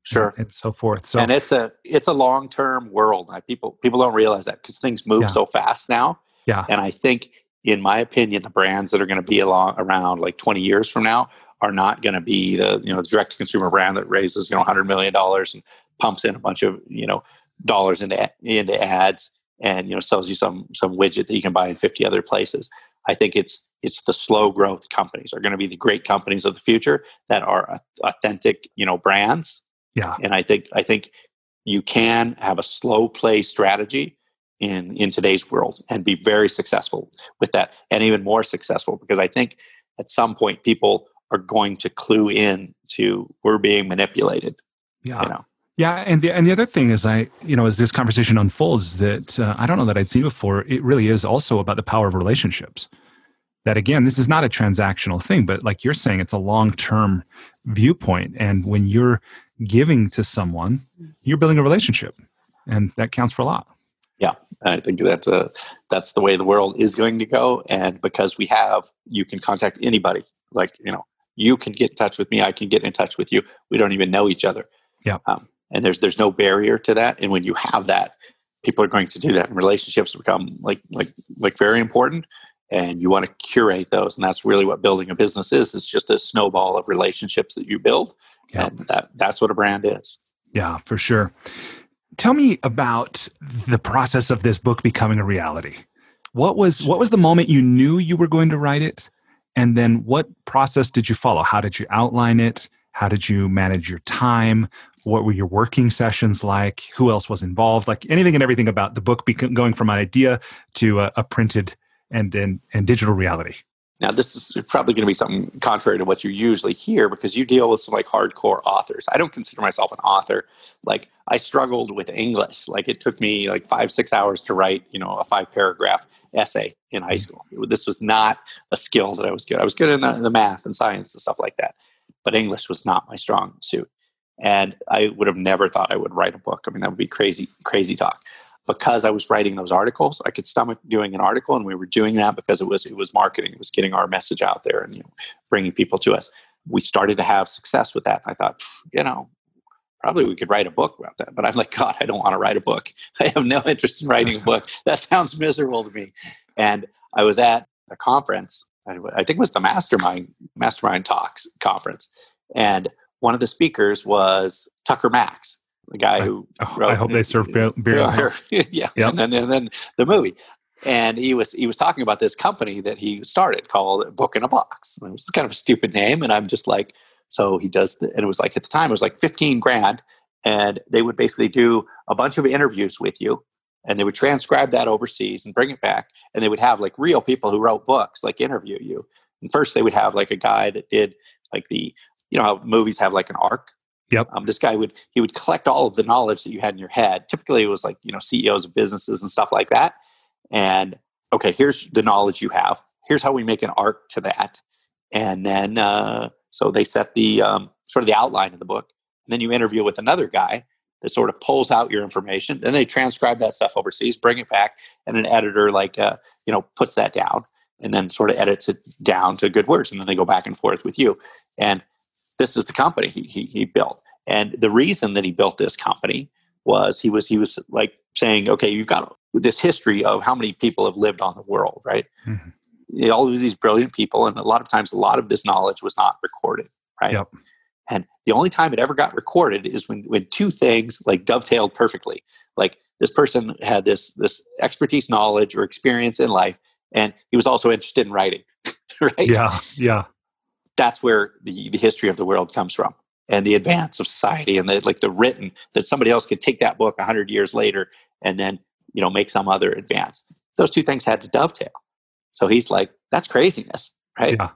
sure. and so forth. So and it's a it's a long term world people people don't realize that because things move yeah. so fast now. Yeah. And i think in my opinion the brands that are going to be along around like 20 years from now are not going to be the you know the direct to consumer brand that raises you know 100 million dollars and pumps in a bunch of you know dollars into into ads and you know sells you some some widget that you can buy in 50 other places. I think it's it's the slow growth companies are going to be the great companies of the future that are authentic you know brands yeah. And I think I think you can have a slow play strategy in in today's world and be very successful with that and even more successful because I think at some point people are going to clue in to we're being manipulated. Yeah. You know? Yeah, and the and the other thing is, I you know, as this conversation unfolds, that uh, I don't know that I'd seen before. It really is also about the power of relationships. That again, this is not a transactional thing, but like you're saying, it's a long term viewpoint. And when you're giving to someone, you're building a relationship, and that counts for a lot. Yeah, I think that's a that's the way the world is going to go, and because we have, you can contact anybody. Like you know, you can get in touch with me. I can get in touch with you. We don't even know each other. Yeah, um, and there's there's no barrier to that. And when you have that, people are going to do that, and relationships become like like like very important and you want to curate those and that's really what building a business is it's just a snowball of relationships that you build and that, that's what a brand is. Yeah for sure. Tell me about the process of this book becoming a reality. What was what was the moment you knew you were going to write it? And then what process did you follow? How did you outline it? How did you manage your time? What were your working sessions like? Who else was involved? Like anything and everything about the book going from an idea to a, a printed and, and, and digital reality. Now, this is probably going to be something contrary to what you usually hear because you deal with some like hardcore authors. I don't consider myself an author. Like, I struggled with English. Like, it took me like five, six hours to write, you know, a five paragraph essay in high mm-hmm. school. This was not a skill that I was good. I was good in the, the math and science and stuff like that, but English was not my strong suit. And I would have never thought I would write a book. I mean, that would be crazy, crazy talk because I was writing those articles, I could stomach doing an article, and we were doing that because it was it was marketing, it was getting our message out there and you know, bringing people to us. We started to have success with that. I thought, you know, probably we could write a book about that. But I'm like, God, I don't want to write a book. I have no interest in writing a book. That sounds miserable to me. And I was at a conference. I think it was the Mastermind Mastermind Talks conference, and one of the speakers was Tucker Max the guy who I, wrote, I hope they serve beer. beer yeah, yep. and, then, and then the movie. And he was he was talking about this company that he started called Book in a Box. And it was kind of a stupid name, and I'm just like, so he does, the, and it was like at the time it was like 15 grand, and they would basically do a bunch of interviews with you, and they would transcribe that overseas and bring it back, and they would have like real people who wrote books like interview you. And first they would have like a guy that did like the you know how movies have like an arc Yep. Um, this guy would he would collect all of the knowledge that you had in your head. Typically, it was like you know CEOs of businesses and stuff like that. And okay, here's the knowledge you have. Here's how we make an arc to that. And then uh, so they set the um, sort of the outline of the book. And then you interview with another guy that sort of pulls out your information. Then they transcribe that stuff overseas, bring it back, and an editor like uh, you know puts that down and then sort of edits it down to good words. And then they go back and forth with you. And this is the company he, he, he built. And the reason that he built this company was he was he was like saying, okay, you've got this history of how many people have lived on the world, right? Mm-hmm. All of these brilliant people, and a lot of times, a lot of this knowledge was not recorded, right? Yep. And the only time it ever got recorded is when when two things like dovetailed perfectly. Like this person had this this expertise, knowledge, or experience in life, and he was also interested in writing, right? Yeah, yeah that's where the, the history of the world comes from. And the advance of society and the, like the written that somebody else could take that book 100 years later and then you know make some other advance. Those two things had to dovetail. So he's like that's craziness right? Yeah.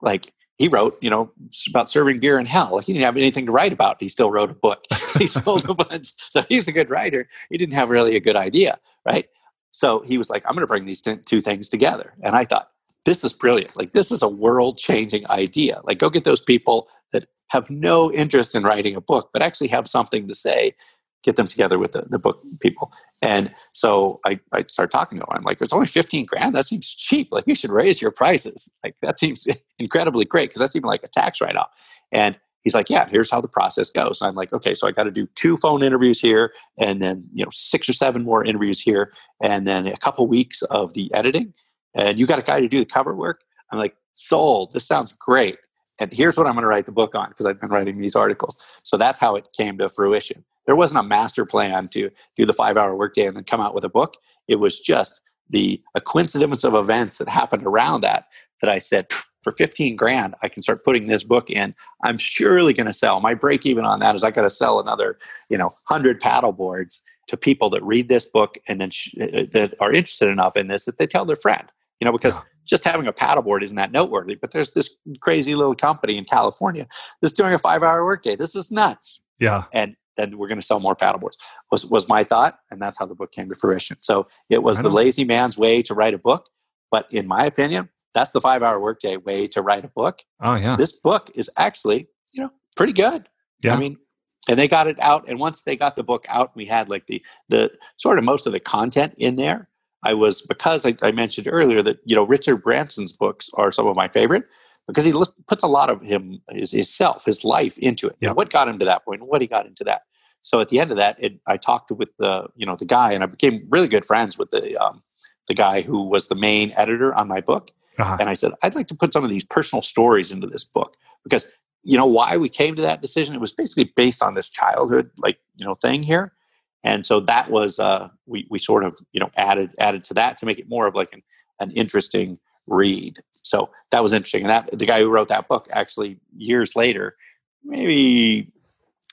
like he wrote you know about serving beer in hell. He didn't have anything to write about. He still wrote a book. He sold a bunch. So he's a good writer. He didn't have really a good idea right? So he was like i'm going to bring these t- two things together. And i thought this is brilliant. Like, this is a world changing idea. Like, go get those people that have no interest in writing a book, but actually have something to say. Get them together with the, the book people. And so I, I started talking to him. I'm like, it's only 15 grand. That seems cheap. Like, you should raise your prices. Like, that seems incredibly great because that's even like a tax write off. And he's like, yeah, here's how the process goes. And I'm like, okay, so I got to do two phone interviews here and then, you know, six or seven more interviews here and then a couple weeks of the editing and you got a guy to do the cover work. I'm like, sold. This sounds great. And here's what I'm going to write the book on because I've been writing these articles. So that's how it came to fruition. There wasn't a master plan to do the five hour workday and then come out with a book. It was just the a coincidence of events that happened around that that I said, for 15 grand, I can start putting this book in. I'm surely going to sell. My break even on that is I got to sell another, you know, 100 paddle boards to people that read this book and then sh- uh, that are interested enough in this that they tell their friend you know, because yeah. just having a paddleboard isn't that noteworthy. But there's this crazy little company in California that's doing a five hour workday. This is nuts. Yeah. And then we're going to sell more paddleboards was, was my thought. And that's how the book came to fruition. So it was the lazy man's way to write a book. But in my opinion, that's the five hour workday way to write a book. Oh, yeah. This book is actually, you know, pretty good. Yeah. I mean, and they got it out. And once they got the book out, we had like the, the sort of most of the content in there I was because I, I, mentioned earlier that you know Richard Branson's books are some of my favorite because he puts a lot of him his, his self, his life into it. Yep. What got him to that point? What he got into that. So at the end of that, it, I talked with the you know the guy, and I became really good friends with the um, the guy who was the main editor on my book. Uh-huh. And I said, I'd like to put some of these personal stories into this book because you know why we came to that decision. It was basically based on this childhood like you know thing here and so that was uh, we we sort of you know added added to that to make it more of like an, an interesting read. So that was interesting, and that the guy who wrote that book actually years later maybe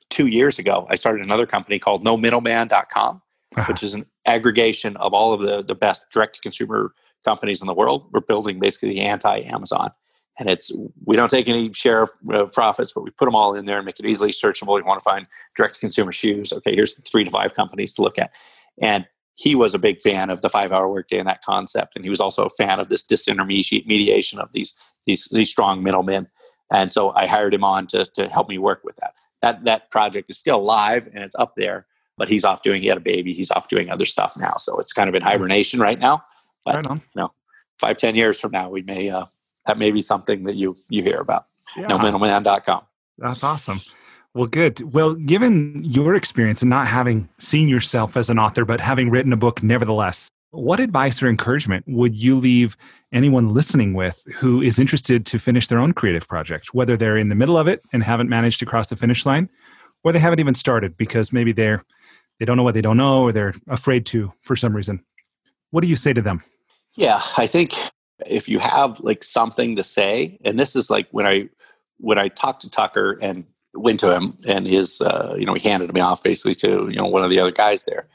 two years ago, I started another company called NoMiddleman.com, uh-huh. which is an aggregation of all of the, the best direct to consumer companies in the world. We're building basically the anti Amazon. And it's we don't take any share of uh, profits, but we put them all in there and make it easily searchable. You want to find direct to consumer shoes. Okay, here's the three to five companies to look at. And he was a big fan of the five hour workday and that concept. And he was also a fan of this disintermediation of these, these, these strong middlemen. And so I hired him on to, to help me work with that. That, that project is still live and it's up there, but he's off doing, he had a baby, he's off doing other stuff now. So it's kind of in hibernation right now. But, right on. you know, five, ten years from now, we may, uh, that may be something that you, you hear about. Yeah. NoMiddleman.com. That's awesome. Well, good. Well, given your experience and not having seen yourself as an author, but having written a book nevertheless, what advice or encouragement would you leave anyone listening with who is interested to finish their own creative project, whether they're in the middle of it and haven't managed to cross the finish line, or they haven't even started because maybe they're they don't know what they don't know or they're afraid to for some reason? What do you say to them? Yeah, I think if you have like something to say, and this is like when I when I talked to Tucker and went to him and his uh, you know he handed me off basically to you know one of the other guys there.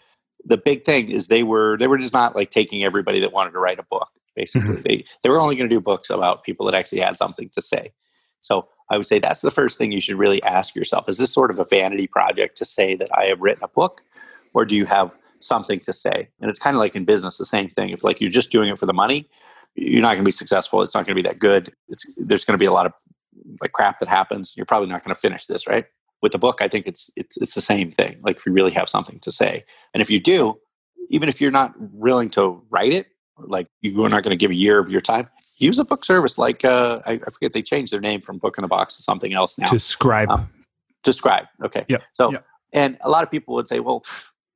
The big thing is they were they were just not like taking everybody that wanted to write a book basically. Mm-hmm. they they were only going to do books about people that actually had something to say. So i would say that's the first thing you should really ask yourself. Is this sort of a vanity project to say that i have written a book or do you have something to say? And it's kind of like in business the same thing. If like you're just doing it for the money you're not going to be successful it's not going to be that good it's there's going to be a lot of like crap that happens, you're probably not going to finish this, right? With the book, I think it's it's it's the same thing. Like if you really have something to say, and if you do, even if you're not willing to write it, like you're not going to give a year of your time, use a book service. Like uh, I, I, forget they changed their name from Book in a Box to something else now. Describe. Scribe. Um, to Scribe. Okay. Yeah. So, yep. and a lot of people would say, well,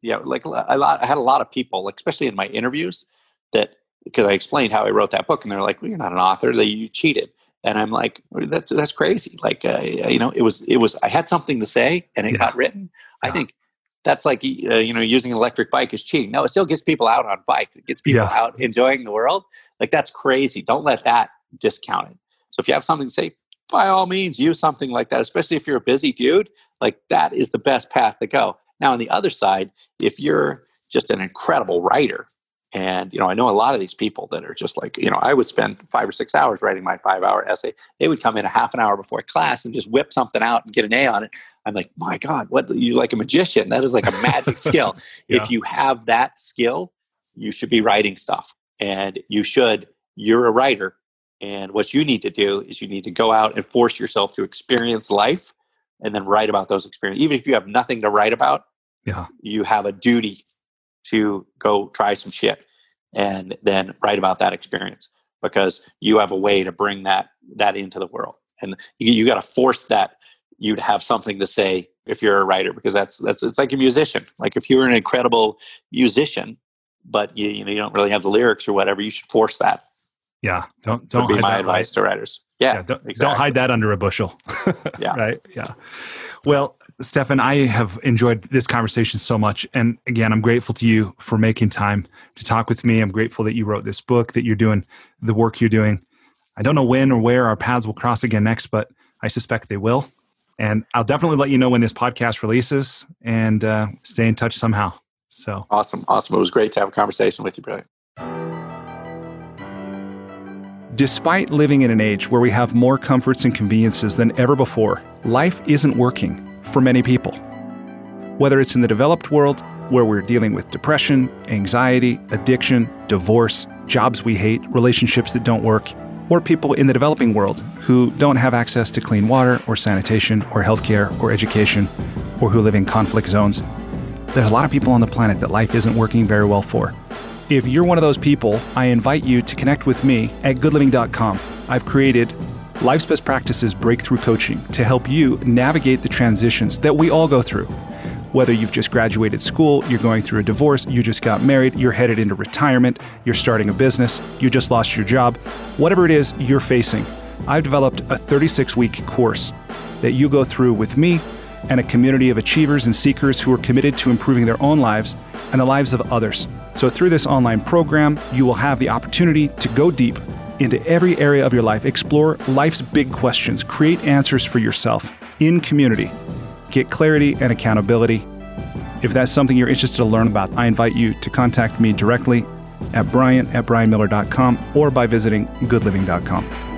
yeah, like a lot. I had a lot of people, like, especially in my interviews, that because I explained how I wrote that book, and they're like, "Well, you're not an author. That you cheated." and I'm like, that's that's crazy. Like, uh, you know, it was it was I had something to say, and it yeah. got written. Yeah. I think that's like uh, you know using an electric bike is cheating. No, it still gets people out on bikes. It gets people yeah. out enjoying the world. Like that's crazy. Don't let that discount it. So if you have something to say, by all means, use something like that. Especially if you're a busy dude, like that is the best path to go. Now on the other side, if you're just an incredible writer and, you know, I know a lot of these people that are just like, you know, I would spend five or six hours writing my five hour essay. They would come in a half an hour before class and just whip something out and get an A on it. I'm like, my God, what you like a magician. That is like a magic skill. yeah. If you have that skill, you should be writing stuff. And you should, you're a writer. And what you need to do is you need to go out and force yourself to experience life and then write about those experiences. Even if you have nothing to write about, yeah. you have a duty to go try some shit and then write about that experience because you have a way to bring that that into the world. And you, you got to force that you to have something to say if you're a writer because that's that's it's like a musician. Like if you're an incredible musician but you you know you don't really have the lyrics or whatever you should force that. Yeah don't don't be my advice right. to writers. Yeah, yeah don't, exactly. don't hide that under a bushel. Yeah. Right? Yeah. Well Stephan, I have enjoyed this conversation so much. And again, I'm grateful to you for making time to talk with me. I'm grateful that you wrote this book, that you're doing the work you're doing. I don't know when or where our paths will cross again next, but I suspect they will. And I'll definitely let you know when this podcast releases and uh, stay in touch somehow. So awesome. Awesome. It was great to have a conversation with you, Brilliant. Despite living in an age where we have more comforts and conveniences than ever before, life isn't working for many people. Whether it's in the developed world, where we're dealing with depression, anxiety, addiction, divorce, jobs we hate, relationships that don't work, or people in the developing world who don't have access to clean water or sanitation or healthcare or education, or who live in conflict zones. There's a lot of people on the planet that life isn't working very well for. If you're one of those people, I invite you to connect with me at goodliving.com. I've created Life's Best Practices Breakthrough Coaching to help you navigate the transitions that we all go through. Whether you've just graduated school, you're going through a divorce, you just got married, you're headed into retirement, you're starting a business, you just lost your job, whatever it is you're facing, I've developed a 36 week course that you go through with me and a community of achievers and seekers who are committed to improving their own lives and the lives of others. So, through this online program, you will have the opportunity to go deep into every area of your life, explore life's big questions, create answers for yourself, in community, get clarity and accountability. If that's something you're interested to learn about, I invite you to contact me directly at brian at brianmiller.com or by visiting goodliving.com.